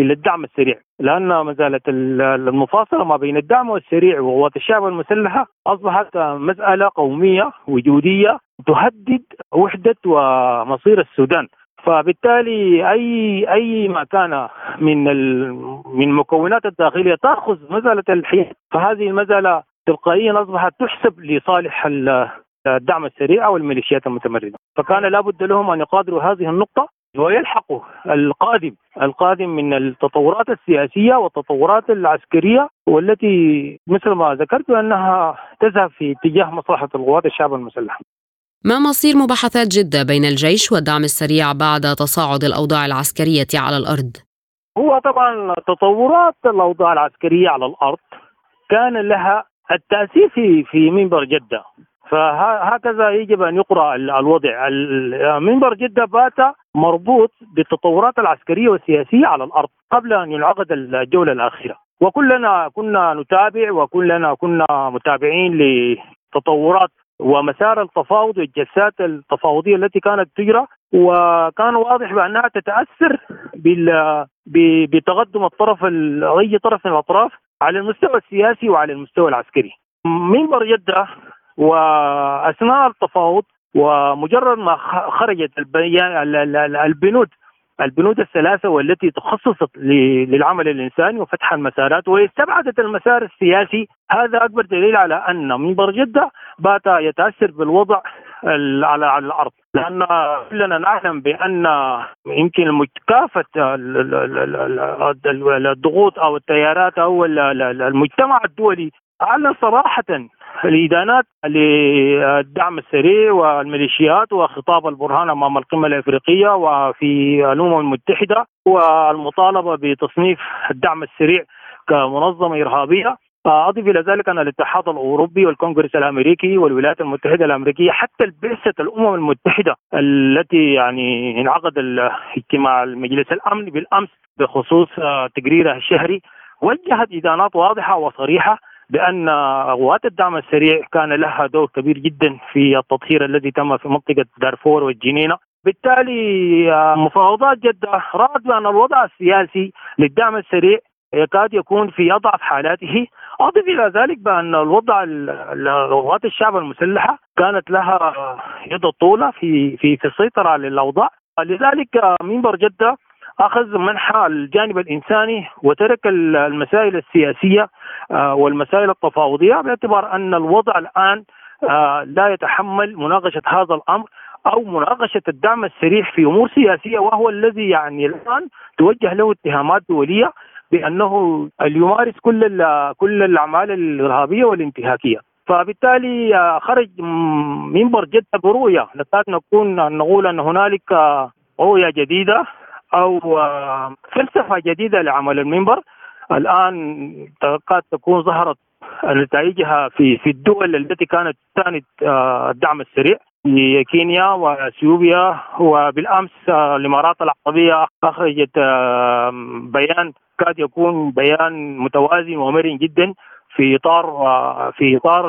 إلى الدعم السريع. لأن مساله المفاصلة ما بين الدعم والسريع وقوات الشعب المسلحة أصبحت مسألة قومية وجودية تهدد وحدة ومصير السودان. فبالتالي أي أي ما كان من من المكونات الداخلية تأخذ مساله الحياد فهذه المساله تلقائيا أصبحت تحسب لصالح الدعم السريع أو الميليشيات المتمردة، فكان لابد لهم أن يقادروا هذه النقطة ويلحقوا القادم القادم من التطورات السياسية والتطورات العسكرية والتي مثل ما ذكرت أنها تذهب في اتجاه مصلحة القوات الشعب المسلح.
ما مصير مباحثات جدة بين الجيش والدعم السريع بعد تصاعد الأوضاع العسكرية على الأرض؟
هو طبعا تطورات الأوضاع العسكرية على الأرض كان لها التأسيس في منبر جدة. فهكذا يجب أن يقرأ الوضع. منبر جدة بات مربوط بالتطورات العسكرية والسياسية على الأرض قبل أن ينعقد الجولة الأخيرة. وكلنا كنا نتابع وكلنا كنا متابعين لتطورات ومسار التفاوض والجلسات التفاوضية التي كانت تجرى وكان واضح بأنها تتأثر بتقدم الطرف أي طرف من الأطراف على المستوى السياسي وعلى المستوى العسكري. منبر جده وأثناء التفاوض ومجرد ما خرجت البنود البنود الثلاثة والتي تخصصت للعمل الإنساني وفتح المسارات واستبعدت المسار السياسي. هذا أكبر دليل على أن منبر جدة بات يتأثر بالوضع على على الأرض. لأن كلنا نعلم بأن يمكن كافه الضغوط أو التيارات أو المجتمع الدولي. اعلن صراحة الإدانات للدعم السريع والميليشيات وخطاب البرهان أمام القمة الإفريقية وفي الأمم المتحدة والمطالبة بتصنيف الدعم السريع كمنظمة إرهابية. أضيف إلى ذلك أن الاتحاد الأوروبي والكونغرس الأمريكي والولايات المتحدة الأمريكية حتى بعثه الأمم المتحدة التي يعني انعقد اجتماع مجلس الأمن بالأمس بخصوص تقريرها الشهري وجهت إدانات واضحة وصريحة بأن قوات الدعم السريع كان لها دور كبير جدا في التطهير الذي تم في منطقة دارفور والجنينه بالتالي آه، مفاوضات جدة رأت بأن الوضع السياسي للدعم السريع يكاد يكون في أضعف حالاته. أضف إلى ذلك بأن الوضع قوات الشعب المسلحة كانت لها يد الطولة في في في السيطرة على الأوضاع. لذلك آه، منبر جدة أخذ منحى الجانب الإنساني وترك المسائل السياسية آه، والمسائل التفاوضية باعتبار أن الوضع الآن آه، لا يتحمل مناقشة هذا الأمر أو مناقشة الدعم السريع في أمور سياسية وهو الذي يعني الآن توجه له اتهامات دولية بأنه يمارس كل كل الأعمال الإرهابية والانتهاكية. فبالتالي آه، خرج منبر جدة برؤية. نكاد نكون نقول أن هنالك رؤية جديدة. أو فلسفة جديدة لعمل المنبر. الآن قد تكون ظهرت نتائجها في في الدول التي كانت تساند آه، الدعم السريع كينيا وإثيوبيا. وبالأمس آه، الإمارات العربية أخرجت آه، بيان كاد يكون بيان متوازن ومرن جدا في إطار في إطار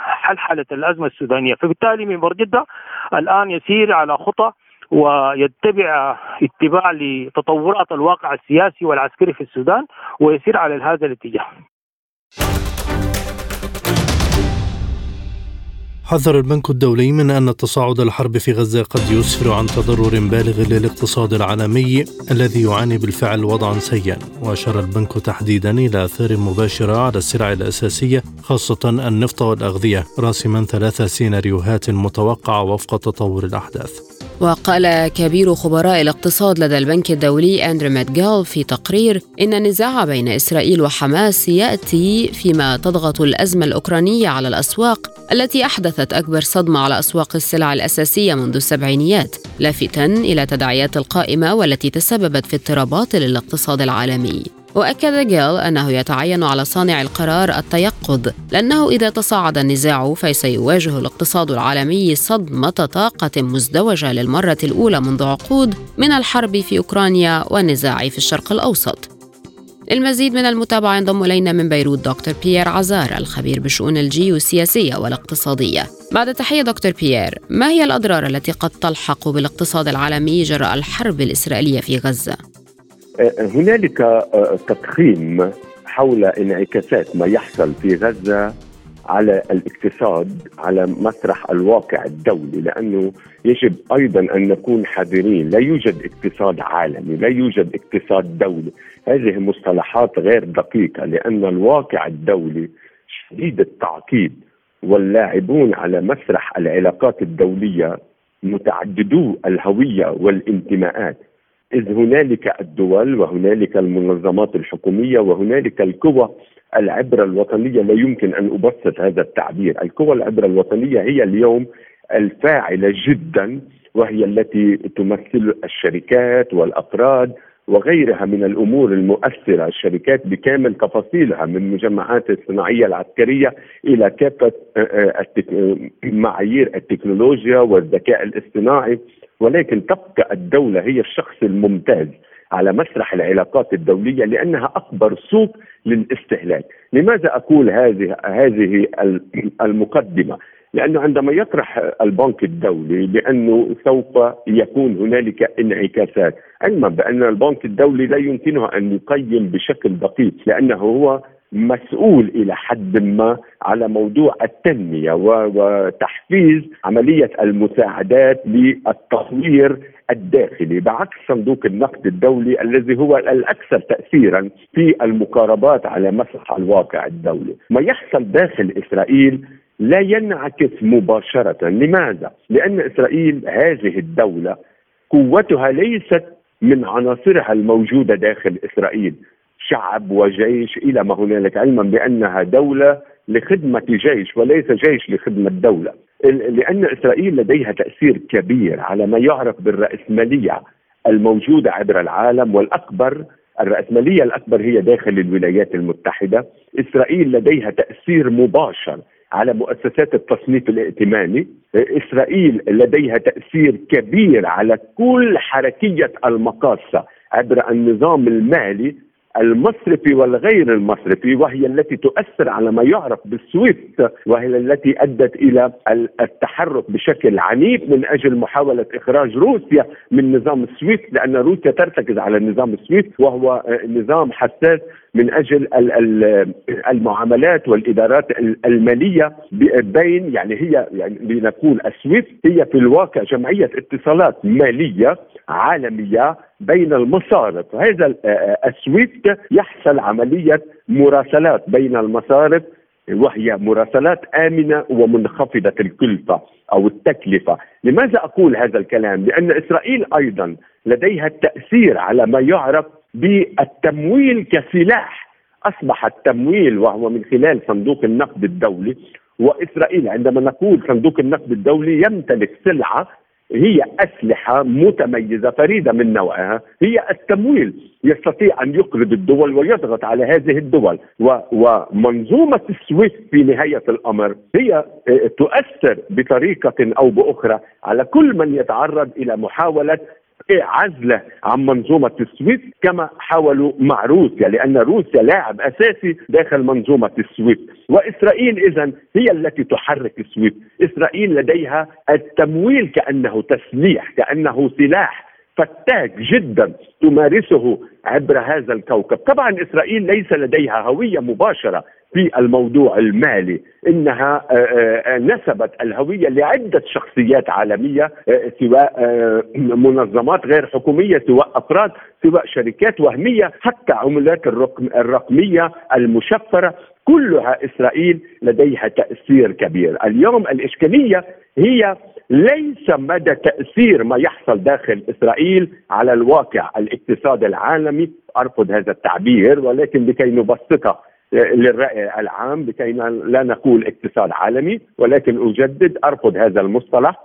حلحلة الأزمة السودانية. فبالتالي منبر جدة الآن يسير على خطى ويتبع اتباع لتطورات الواقع السياسي والعسكري في السودان ويسير على هذا الاتجاه.
حذر البنك الدولي من أن تصاعد الحرب في غزة قد يسفر عن تضرر بالغ للاقتصاد العالمي الذي يعاني بالفعل وضعا سيئا. وأشار البنك تحديدا إلى آثار مباشرة على السلع الأساسية خاصة النفط والأغذية راسما ثلاث سيناريوهات متوقعة وفق تطور الأحداث.
وقال كبير خبراء الاقتصاد لدى البنك الدولي أندرو ماتجال في تقرير إن النزاع بين إسرائيل وحماس يأتي فيما تضغط الأزمة الأوكرانية على الأسواق التي أحدثت أكبر صدمة على أسواق السلع الأساسية منذ السبعينيات لافتا إلى تداعيات القائمة والتي تسببت في اضطرابات للاقتصاد العالمي. وأكد جيل أنه يتعين على صانع القرار التيقظ لأنه إذا تصاعد النزاع فسيواجه الاقتصاد العالمي صدمة طاقة مزدوجة للمرة الأولى منذ عقود من الحرب في أوكرانيا والنزاع في الشرق الأوسط. المزيد من المتابعة ينضم إلينا من بيروت دكتور بيير عزار الخبير بالشؤون الجيوسياسية والاقتصادية بعد تحية دكتور بيير ما هي الأضرار التي قد تلحق بالاقتصاد العالمي جراء الحرب الإسرائيلية في غزة؟
هنالك آه، تضخيم حول انعكاسات ما يحصل في غزة على الاقتصاد على مسرح الواقع الدولي لأنه يجب أيضا أن نكون حذرين. لا يوجد اقتصاد عالمي لا يوجد اقتصاد دولي. هذه مصطلحات غير دقيقة لأن الواقع الدولي شديد التعقيد واللاعبون على مسرح العلاقات الدولية متعددو الهوية والانتماءات. إذ هنالك الدول وهنالك المنظمات الحكومية وهنالك القوى العبرة الوطنية لا يمكن أن أبسط هذا التعبير، القوى العبرة الوطنية هي اليوم الفاعلة جدا وهي التي تمثل الشركات والأفراد وغيرها من الأمور المؤثرة. الشركات بكامل تفاصيلها من مجمعات الصناعية العسكرية إلى كافة آه، آه، معايير التكنولوجيا والذكاء الاصطناعي. ولكن تبقى الدولة هي الشخص الممتاز. على مسرح العلاقات الدولية لأنها أكبر سوق للاستهلاك، لماذا أقول هذه هذه المقدمة؟ لأنه عندما يطرح البنك الدولي بانه سوف يكون هنالك انعكاسات، علما بأن البنك الدولي لا يمكنه أن يقيم بشكل دقيق لأنه هو مسؤول إلى حد ما على موضوع التنمية وتحفيز عملية المساعدات للتطوير الداخلي بعكس صندوق النقد الدولي الذي هو الأكثر تاثيرا في المقاربات على مسرح الواقع الدولي، ما يحصل داخل إسرائيل لا ينعكس مباشرة، لماذا؟ لأن إسرائيل هذه الدولة قوتها ليست من عناصرها الموجودة داخل إسرائيل، شعب وجيش إلى ما هنالك علما بأنها دولة لخدمة جيش وليس جيش لخدمة دولة. لأن إسرائيل لديها تأثير كبير على ما يعرف بالرأسمالية الموجودة عبر العالم والأكبر الرأسمالية الأكبر هي داخل الولايات المتحدة. إسرائيل لديها تأثير مباشر على مؤسسات التصنيف الائتماني. إسرائيل لديها تأثير كبير على كل حركية المقاصة عبر النظام المالي المصرفي والغير المصرفي وهي التي تؤثر على ما يعرف بالسويفت وهي التي أدت إلى التحرك بشكل عنيف من أجل محاولة إخراج روسيا من نظام السويفت لأن روسيا ترتكز على النظام السويفت وهو نظام حساس من أجل المعاملات والإدارات المالية بين يعني هي يعني لنقول السويفت هي في الواقع جمعية اتصالات مالية عالمية بين المصارف هذا السويفت يحصل عملية مراسلات بين المصارف وهي مراسلات آمنة ومنخفضة الكلفة أو التكلفة، لماذا أقول هذا الكلام؟ لأن إسرائيل أيضا لديها التاثير على ما يعرف بالتمويل كسلاح. أصبح التمويل وهو من خلال صندوق النقد الدولي وإسرائيل عندما نقول صندوق النقد الدولي يمتلك سلعة هي أسلحة متميزة فريدة من نوعها هي التمويل. يستطيع أن يقرض الدول ويضغط على هذه الدول. و ومنظومه السويفت في نهاية الأمر هي آه، تؤثر بطريقة أو بأخرى على كل من يتعرض إلى محاولة عزلة عن منظومة السويفت كما حاولوا مع روسيا لأن روسيا لاعب أساسي داخل منظومة السويفت وإسرائيل اذا هي التي تحرك السويفت إسرائيل لديها التمويل كأنه تسليح كأنه سلاح فتاك جدا تمارسه عبر هذا الكوكب. طبعا إسرائيل ليس لديها هوية مباشرة في الموضوع المالي إنها آه، آه، نسبت الهوية لعدة شخصيات عالمية آه، سواء منظمات غير حكومية سواء أفراد سواء شركات وهمية حتى عملات الرقمية المشفرة. كلها إسرائيل لديها تأثير كبير، اليوم الإشكالية هي ليس مدى تأثير ما يحصل داخل إسرائيل على الواقع. الاقتصادي العالمي، أرفض هذا التعبير ولكن لكي نبسطه للرأي العام لكي لا نقول اقتصاد عالمي ولكن أجدد أرفض هذا المصطلح.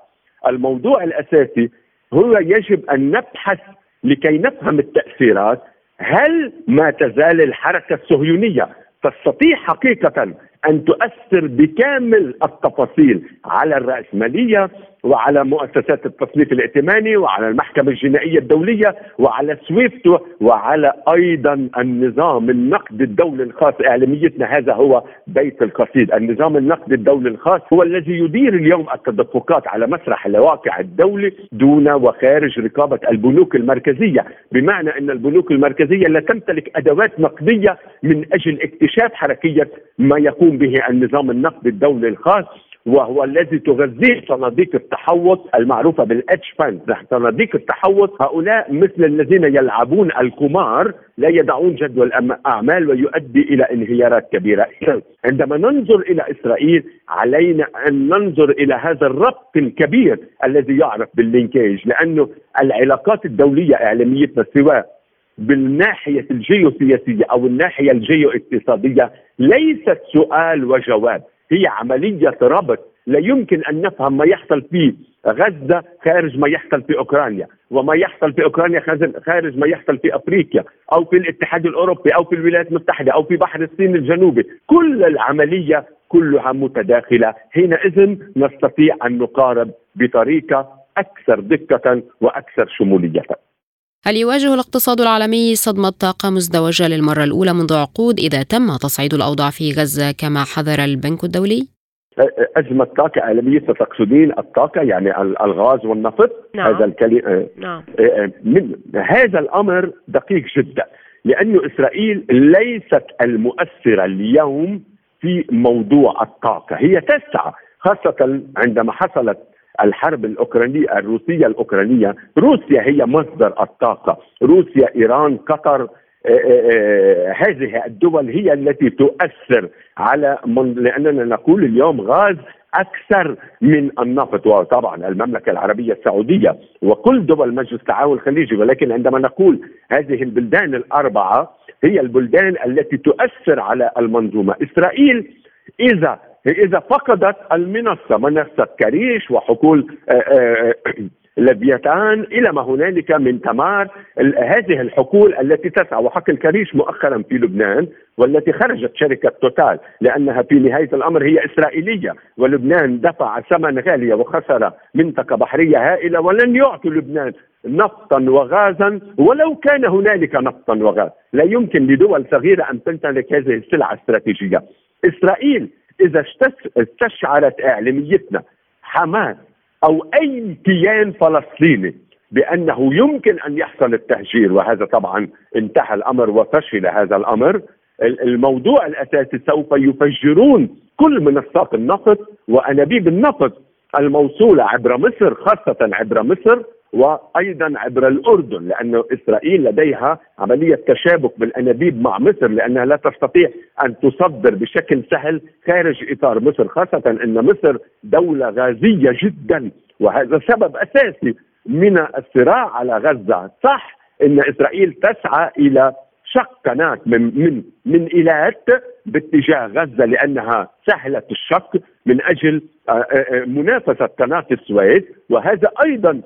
الموضوع الأساسي هو يجب أن نبحث لكي نفهم التأثيرات. هل ما تزال الحركة الصهيونية تستطيع حقيقة أن تؤثر بكامل التفاصيل على الرأسمالية؟ وعلى مؤسسات التصنيف الائتماني وعلى المحكمة الجنائية الدولية وعلى سويفت وعلى أيضا النظام النقد الدولي الخاص. إعلاميتنا هذا هو بيت القصيد، النظام النقد الدولي الخاص هو الذي يدير اليوم التدفقات على مسرح الواقع الدولي دون وخارج رقابة البنوك المركزية، بمعنى أن البنوك المركزية لا تمتلك أدوات نقدية من أجل اكتشاف حركية ما يقوم به النظام النقدي الدولي الخاص. وهو الذي تغذيه صناديق التحوط المعروفة بال hedge fund صناديق التحوط هؤلاء مثل الذين يلعبون القمار لا يدعون جدول أعمال ويؤدي إلى انهيارات كبيرة. عندما ننظر إلى إسرائيل علينا أن ننظر إلى هذا الربط الكبير الذي يعرف بال linkage لأنه العلاقات الدولية إعلاميتنا سواء بالناحية الجيوسياسية أو الناحية الجيو اقتصادية ليست سؤال وجواب. هي عملية ربط لا يمكن أن نفهم ما يحصل في غزة خارج ما يحصل في أوكرانيا وما يحصل في أوكرانيا خارج ما يحصل في أفريقيا أو في الاتحاد الأوروبي أو في الولايات المتحدة أو في بحر الصين الجنوبي. كل العملية كلها متداخلة. حينئذ نستطيع أن نقارب بطريقة أكثر دقة وأكثر شمولية.
هل يواجه الاقتصاد العالمي صدمة طاقة مزدوجة للمرة الأولى منذ عقود إذا تم تصعيد الأوضاع في غزة كما حذر البنك الدولي؟
أزمة طاقة عالمية تقصدين الطاقة يعني الغاز والنفط
نعم.
هذا الكلمة
نعم.
من هذا الأمر دقيق جدا لأن إسرائيل ليست المؤثرة اليوم في موضوع الطاقة هي تسعى خاصة عندما حصلت الحرب الأوكرانية الروسية الأوكرانية، روسيا هي مصدر الطاقة، روسيا إيران قطر آه، آه، آه، هذه الدول هي التي تؤثر على من لأننا نقول اليوم غاز أكثر من النفط. وطبعا المملكة العربية السعودية وكل دول مجلس التعاون الخليجي ولكن عندما نقول هذه البلدان الأربعة هي البلدان التي تؤثر على المنظومة، إسرائيل إذا اذا فقدت المنصة منصة كريش وحقول آه، آه، لبيتان إلى ما هنالك من تمار. هذه الحقول التي تسعى وحقل كريش مؤخرا في لبنان والتي خرجت شركة توتال لأنها في نهاية الأمر هي إسرائيلية ولبنان دفع ثمن غالي وخسر منطقة بحرية هائلة ولن يعطوا لبنان نفطا وغازا ولو كان هنالك نفطا وغاز. لا يمكن لدول صغيرة أن تمتلك هذه السلعة الاستراتيجيه إسرائيل إذا استشعرت إعلاميتنا حماس أو أي كيان فلسطيني بأنه يمكن أن يحصل التهجير وهذا طبعا انتهى الأمر وفشل هذا الأمر الموضوع الأساسي سوف يفجرون كل منصات النفط وأنابيب النفط الموصولة عبر مصر خاصة عبر مصر وأيضا عبر الأردن لأنه إسرائيل لديها عملية تشابك بالأنابيب مع مصر لأنها لا تستطيع أن تصدر بشكل سهل خارج إطار مصر خاصة إن مصر دولة غازية جدا. وهذا سبب أساسي من الصراع على غزة. صح إن إسرائيل تسعى إلى شق قناه من من من إيلات باتجاه غزة لأنها سهلة الشق من أجل آه، آه، آه، منافسة قناة السويس وهذا أيضا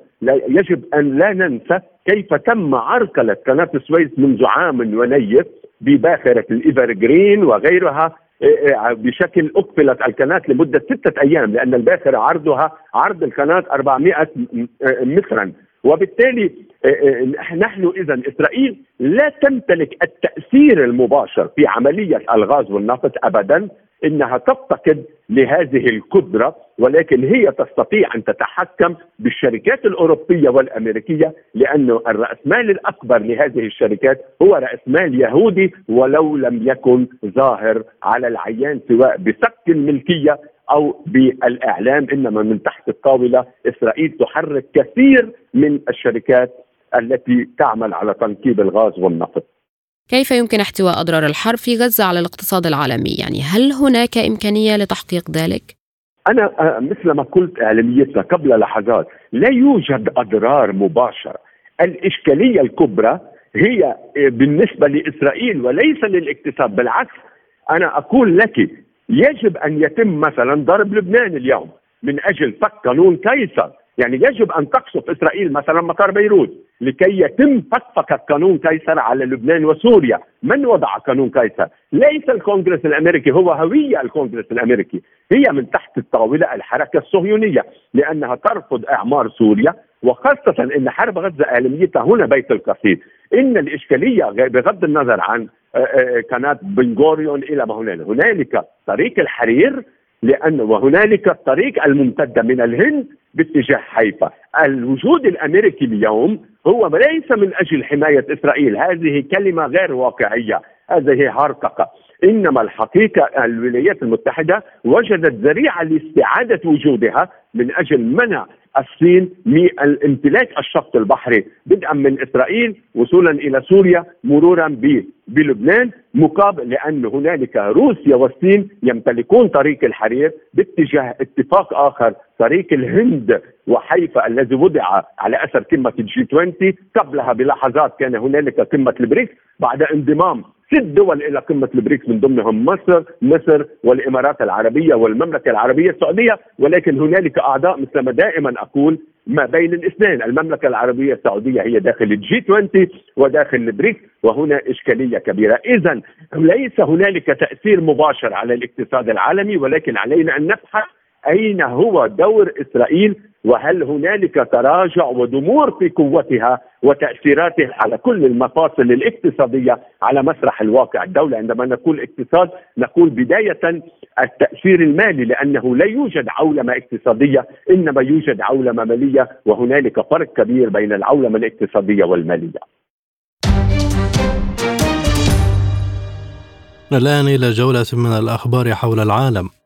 يجب أن لا ننسى كيف تم عرقلة قناة السويس منذ عام ونيف بباخرة ال Evergreen وغيرها بشكل أقفلت القناة لمدة ستة أيام لأن الباخرة عرضها عرض القناة 400 مترا. وبالتالي نحن إذا إسرائيل لا تمتلك التأثير المباشر في عملية الغاز والنفط ابدا إنها تفتقد لهذه القدرة ولكن هي تستطيع أن تتحكم بالشركات الأوروبية والأمريكية لأنه الراسمال الأكبر لهذه الشركات هو راسمال يهودي ولو لم يكن ظاهر على العيان سواء بسك الملكية أو بالإعلام إنما من تحت الطاولة إسرائيل تحرك كثير من الشركات التي تعمل على تنقيب الغاز والنفط.
كيف يمكن احتواء أضرار الحرب في غزة على الاقتصاد العالمي؟ يعني هل هناك إمكانية لتحقيق ذلك؟
أنا آه، مثل ما قلت إعلاميتنا قبل لحظات لا يوجد أضرار مباشرة، الإشكالية الكبرى هي آه، بالنسبة لإسرائيل وليس للاقتصاد بالعكس أنا أقول لك يجب أن يتم مثلا ضرب لبنان اليوم من أجل فك قانون قيصر يعني يجب أن تقصف إسرائيل مثلا مطار بيروت لكي يتم فكفكه قانون قيصر على لبنان وسوريا، من وضع قانون قيصر؟ ليس الكونغرس الأمريكي هو هوية الكونغرس الأمريكي، هي من تحت الطاولة الحركة الصهيونية لأنها ترفض إعمار سوريا وخاصة إن حرب غزة اعلاميتها هنا بيت القصيد، إن الإشكالية بغض النظر عن آه، آه، قناة بنغوريون إلى ما هنالك، هنالك طريق الحرير لأن وهنالك الطريق الممتدة من الهند باتجاه حيفا. الوجود الأمريكي اليوم هو ليس من أجل حماية إسرائيل. هذه كلمة غير واقعية. هذه هرطقة. إنما الحقيقة الولايات المتحدة وجدت ذريعة لاستعادة وجودها من أجل منع الصين من الامتلاك الشط البحري بدءا من إسرائيل وصولا إلى سوريا مرورا بلبنان مقابل لأن هنالك روسيا والصين يمتلكون طريق الحرير باتجاه اتفاق آخر طريق الهند وحيفا الذي وضع على أثر قمة ال G 20 قبلها بلحظات كان هنالك قمة البريكس بعد انضمام ست دول إلى قمة البريكس من ضمنهم مصر، مصر والإمارات العربية والمملكة العربية السعودية، ولكن هنالك أعضاء مثل ما دائما أقول ما بين الاثنين، المملكة العربية السعودية هي داخل ال G 20 وداخل البريكس وهنا إشكالية كبيرة، اذا ليس هنالك تأثير مباشر على الاقتصاد العالمي ولكن علينا أن نبحث أين هو دور إسرائيل؟ وهل هنالك تراجع وضمور في قوتها وتاثيراتها على كل المفاصل الاقتصادية على مسرح الواقع الدولي؟ عندما نقول اقتصاد نقول بداية التأثير المالي لأنه لا يوجد عولمة اقتصادية إنما يوجد عولمة مالية وهنالك فرق كبير بين العولمة الاقتصادية والمالية.
الآن إلى جولة من الأخبار حول العالم.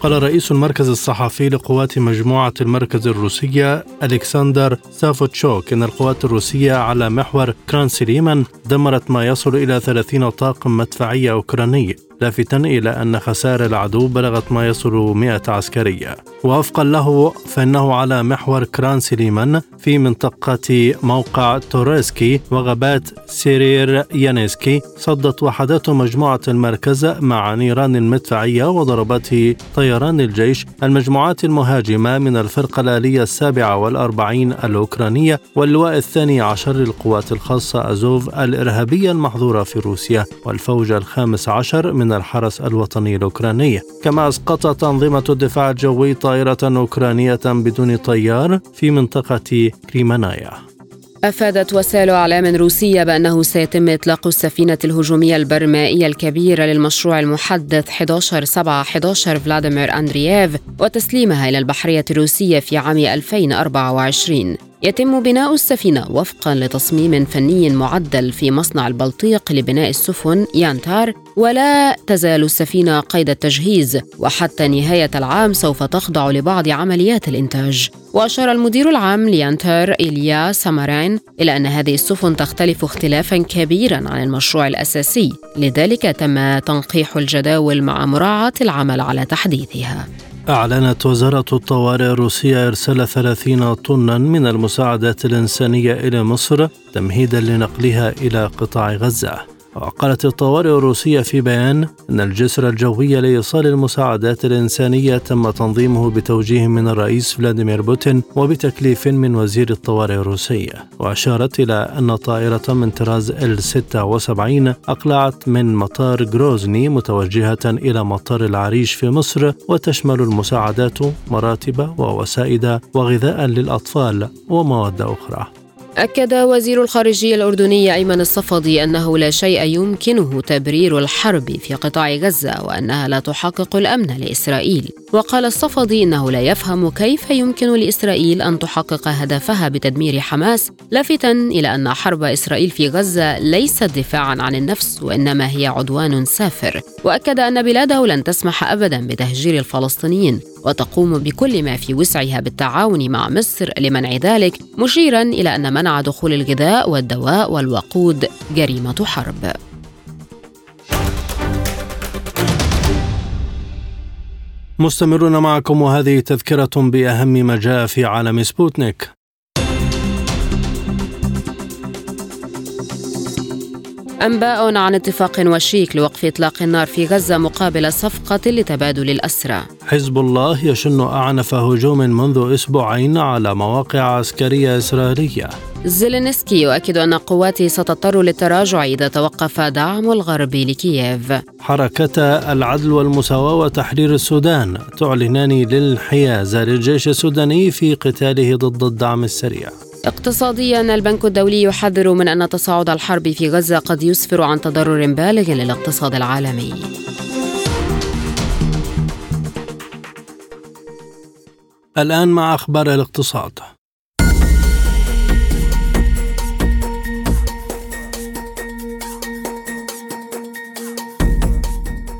قال رئيس المركز الصحفي لقوات مجموعة المركز الروسية ألكسندر سافوتشوك إن القوات الروسية على محور كراسني ليمان دمرت ما يصل إلى 30 طاقم مدفعية أوكراني. لافتا إلى أن خسائر العدو بلغت ما يصل 100 عسكرية. ووفقا له فإنه على محور كراسني ليمان في منطقة موقع توريسكي وغابات سيرير يانيسكي صدت وحدات مجموعة المركز مع نيران المدفعية وضربات طيران الجيش المجموعات المهاجمة من الفرقة الآلية السابعة والأربعين الأوكرانية واللواء الثاني عشر للقوات الخاصة أزوف الإرهابية المحظورة في روسيا والفوج الخامس عشر من من الحرس الوطني الأوكراني. كما أسقطت أنظمة الدفاع الجوي طائرة أوكرانية بدون طيار في منطقة كريمانايا.
أفادت وسائل أعلام روسية بأنه سيتم إطلاق السفينة الهجومية البرمائية الكبيرة للمشروع المحدث 11 7 11 فلاديمير أندرييف وتسليمها إلى البحرية الروسية في عام 2024 يتم بناء السفينة وفقا لتصميم فني معدل في مصنع البلطيق لبناء السفن يانتار ولا تزال السفينة قيد التجهيز وحتى نهاية العام سوف تخضع لبعض عمليات الإنتاج. وأشار المدير العام ليانتار إيليا سامارين إلى أن هذه السفن تختلف اختلافا كبيرا عن المشروع الأساسي. لذلك تم تنقيح الجداول مع مراعاة العمل على تحديثها.
أعلنت وزارة الطوارئ الروسية إرسال 30 طنا من المساعدات الإنسانية إلى مصر تمهيدا لنقلها إلى قطاع غزة. وقالت الطوارئ الروسية في بيان أن الجسر الجوي لإيصال المساعدات الإنسانية تم تنظيمه بتوجيه من الرئيس فلاديمير بوتين وبتكليف من وزير الطوارئ الروسية وأشارت إلى أن طائرة من طراز إل 76 أقلعت من مطار جروزني متوجهة إلى مطار العريش في مصر وتشمل المساعدات مراتب ووسائد وغذاء للأطفال ومواد أخرى.
أكد وزير الخارجية الأردني أيمن الصفدي أنه لا شيء يمكنه تبرير الحرب في قطاع غزة وأنها لا تحقق الأمن لإسرائيل. وقال الصفدي إنه لا يفهم كيف يمكن لإسرائيل أن تحقق هدفها بتدمير حماس لافتا إلى أن حرب إسرائيل في غزة ليست دفاعا عن النفس وإنما هي عدوان سافر. وأكد أن بلاده لن تسمح أبدا بتهجير الفلسطينيين. وتقوم بكل ما في وسعها بالتعاون مع مصر لمنع ذلك مشيرا إلى أن منع دخول الغذاء والدواء والوقود جريمة حرب.
مستمرون معكم وهذه تذكرة بأهم ما جاء في عالم سبوتنيك.
أنباء عن اتفاق وشيك لوقف إطلاق النار في غزة مقابل صفقة لتبادل الأسرى.
حزب الله يشن أعنف هجوم منذ أسبوعين على مواقع عسكرية إسرائيلية.
زيلينسكي يؤكد أن قواته ستضطر للتراجع إذا توقف دعم الغرب لكييف.
حركة العدل والمساواة وتحرير السودان تعلنان للحيازة للجيش السوداني في قتاله ضد الدعم السريع.
اقتصاديا البنك الدولي يحذر من أن تصاعد الحرب في غزة قد يسفر عن تضرر بالغ للاقتصاد العالمي.
الآن مع أخبار الاقتصاد.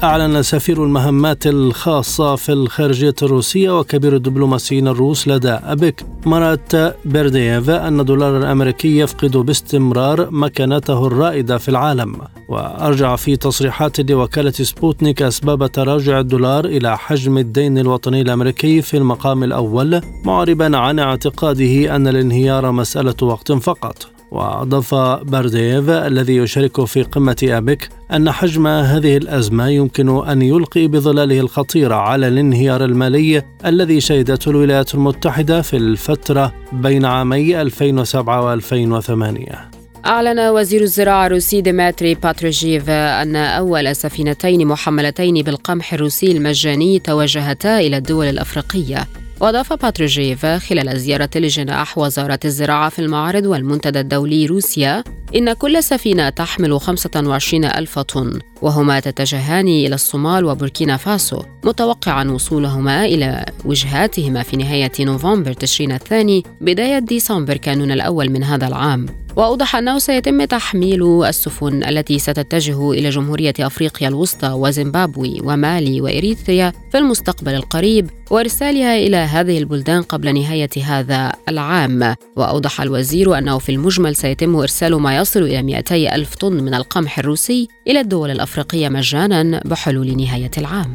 أعلن سفير المهمات الخاصة في الخارجية الروسية وكبير الدبلوماسيين الروس لدى أبك مرات بيردييف أن الدولار الأمريكي يفقد باستمرار مكانته الرائدة في العالم. وأرجع في تصريحات لوكالة سبوتنيك أسباب تراجع الدولار إلى حجم الدين الوطني الأمريكي في المقام الأول معربا عن اعتقاده أن الانهيار مسألة وقت فقط. وأضاف باردييف الذي يشارك في قمة أبك أن حجم هذه الأزمة يمكن أن يلقي بظلاله الخطيرة على الانهيار المالي الذي شهدته الولايات المتحدة في الفترة بين عامي 2007 و2008
أعلن وزير الزراعة الروسي ديمتري باتروجيف أن أول سفينتين محملتين بالقمح الروسي المجاني توجهتا إلى الدول الأفريقية. وأضاف باتروجيف خلال زيارة لجناح وزارة الزراعة في المعرض والمنتدى الدولي روسيا إن كل سفينة تحمل 25 ألف طن وهما تتجهان إلى الصومال وبوركينا فاسو متوقعا وصولهما إلى وجهاتهما في نهاية نوفمبر تشرين الثاني بداية ديسمبر كانون الأول من هذا العام. وأوضح أنه سيتم تحميل السفن التي ستتجه إلى جمهورية أفريقيا الوسطى وزيمبابوي ومالي وإريتريا في المستقبل القريب وإرسالها إلى هذه البلدان قبل نهاية هذا العام. وأوضح الوزير أنه في المجمل سيتم إرسال ما يصل إلى 200 ألف طن من القمح الروسي إلى الدول الأفريقية مجانا بحلول نهاية العام.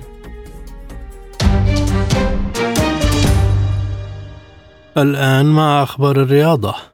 الآن مع أخبار الرياضة.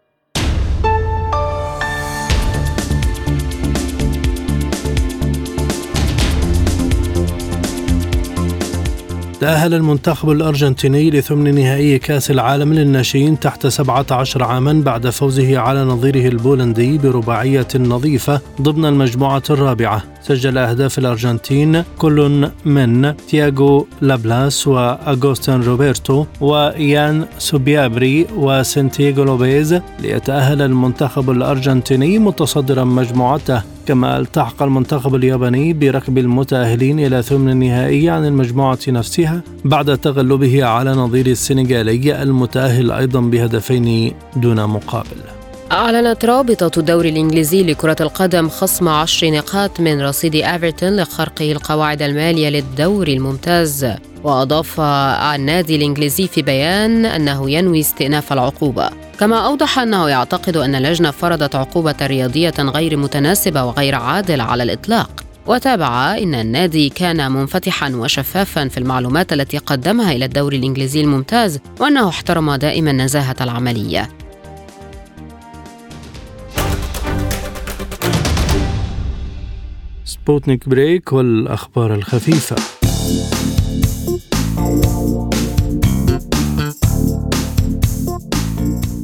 تأهل المنتخب الأرجنتيني لثمن نهائي كأس العالم للناشئين تحت 17 عاما بعد فوزه على نظيره البولندي برباعية نظيفة ضمن المجموعة الرابعة. سجل أهداف الأرجنتين كل من تياغو لابلاس وأغوستن روبرتو وإيان سوبيابري وسنتيغو لوبيز. ليتأهل المنتخب الأرجنتيني متصدرا مجموعته. كما التحق المنتخب الياباني بركب المتأهلين إلى ثمن النهائي عن المجموعة نفسها بعد تغلبه على نظير السنغالي المتأهل أيضا بهدفين دون مقابل.
أعلنت رابطة الدوري الإنجليزي لكرة القدم خصم عشر نقاط من رصيد إيفرتون لخرقه القواعد المالية للدوري الممتاز. وأضاف النادي الإنجليزي في بيان أنه ينوي استئناف العقوبة. كما أوضح أنه يعتقد أن اللجنة فرضت عقوبة رياضية غير متناسبة وغير عادلة على الإطلاق. وتابع إن النادي كان منفتحا وشفافا في المعلومات التي قدمها إلى الدوري الإنجليزي الممتاز وأنه احترم دائما نزاهة العملية.
سبوتنيك بريك والأخبار الخفيفة.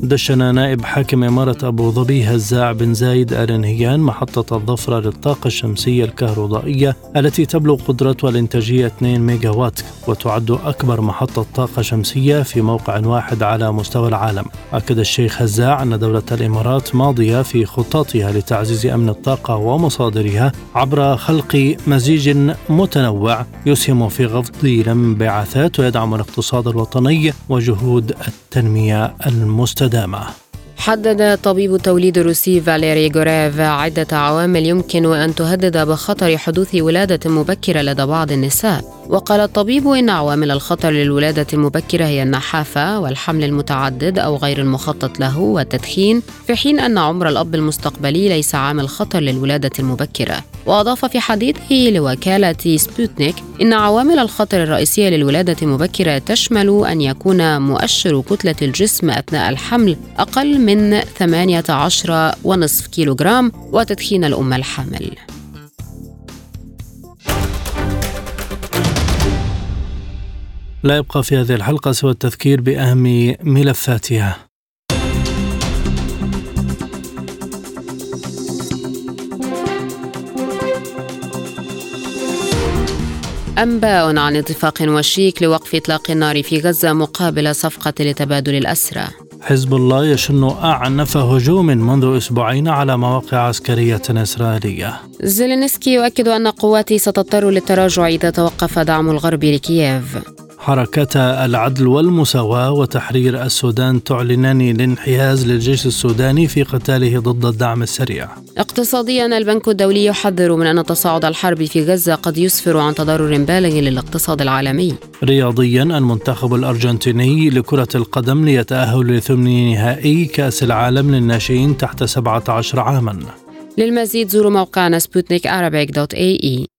دشن نائب حاكم إمارة أبو ظبي هزاع بن زايد آل نهيان محطة الظفرة للطاقة الشمسية الكهربائية التي تبلغ قدرتها الإنتاجية 2 ميجا وات وتعد أكبر محطة طاقة شمسية في موقع واحد على مستوى العالم. أكد الشيخ هزاع أن دولة الإمارات ماضية في خططها لتعزيز أمن الطاقة ومصادرها عبر خلق مزيج متنوع يسهم في خفض الانبعاثات ويدعم الاقتصاد الوطني وجهود التنمية المستدامة. القدامى
حدد طبيب التوليد الروسي فاليري غوريف عدة عوامل يمكن أن تهدد بخطر حدوث ولادة مبكرة لدى بعض النساء. وقال الطبيب إن عوامل الخطر للولادة المبكرة هي النحافة والحمل المتعدد أو غير المخطط له والتدخين في حين أن عمر الأب المستقبلي ليس عامل خطر للولادة المبكرة. وأضاف في حديثه لوكالة سبوتنيك إن عوامل الخطر الرئيسية للولادة المبكرة تشمل أن يكون مؤشر كتلة الجسم أثناء الحمل أقل من 18.5 كيلوغرام وتدخين الأم الحامل.
لا يبقى في هذه الحلقة سوى التذكير بأهم ملفاتها.
أنباء عن اتفاق وشيك لوقف إطلاق النار في غزة مقابل صفقة لتبادل الأسرى.
حزب الله يشن أعنف هجوم منذ أسبوعين على مواقع عسكرية إسرائيلية.
زيلينسكي يؤكد أن قواته ستضطر للتراجع إذا توقف دعم الغرب لكييف.
حركتا العدل والمساواة وتحرير السودان تعلنان الانحياز للجيش السوداني في قتاله ضد الدعم السريع.
اقتصاديا البنك الدولي يحذر من أن تصاعد الحرب في غزة قد يسفر عن تضرر بالغ للاقتصاد العالمي.
رياضيا المنتخب الأرجنتيني لكرة القدم ليتأهل لثمن نهائي كأس العالم للناشئين تحت 17 عاما.
للمزيد زوروا موقعنا سبوتنيك dot ae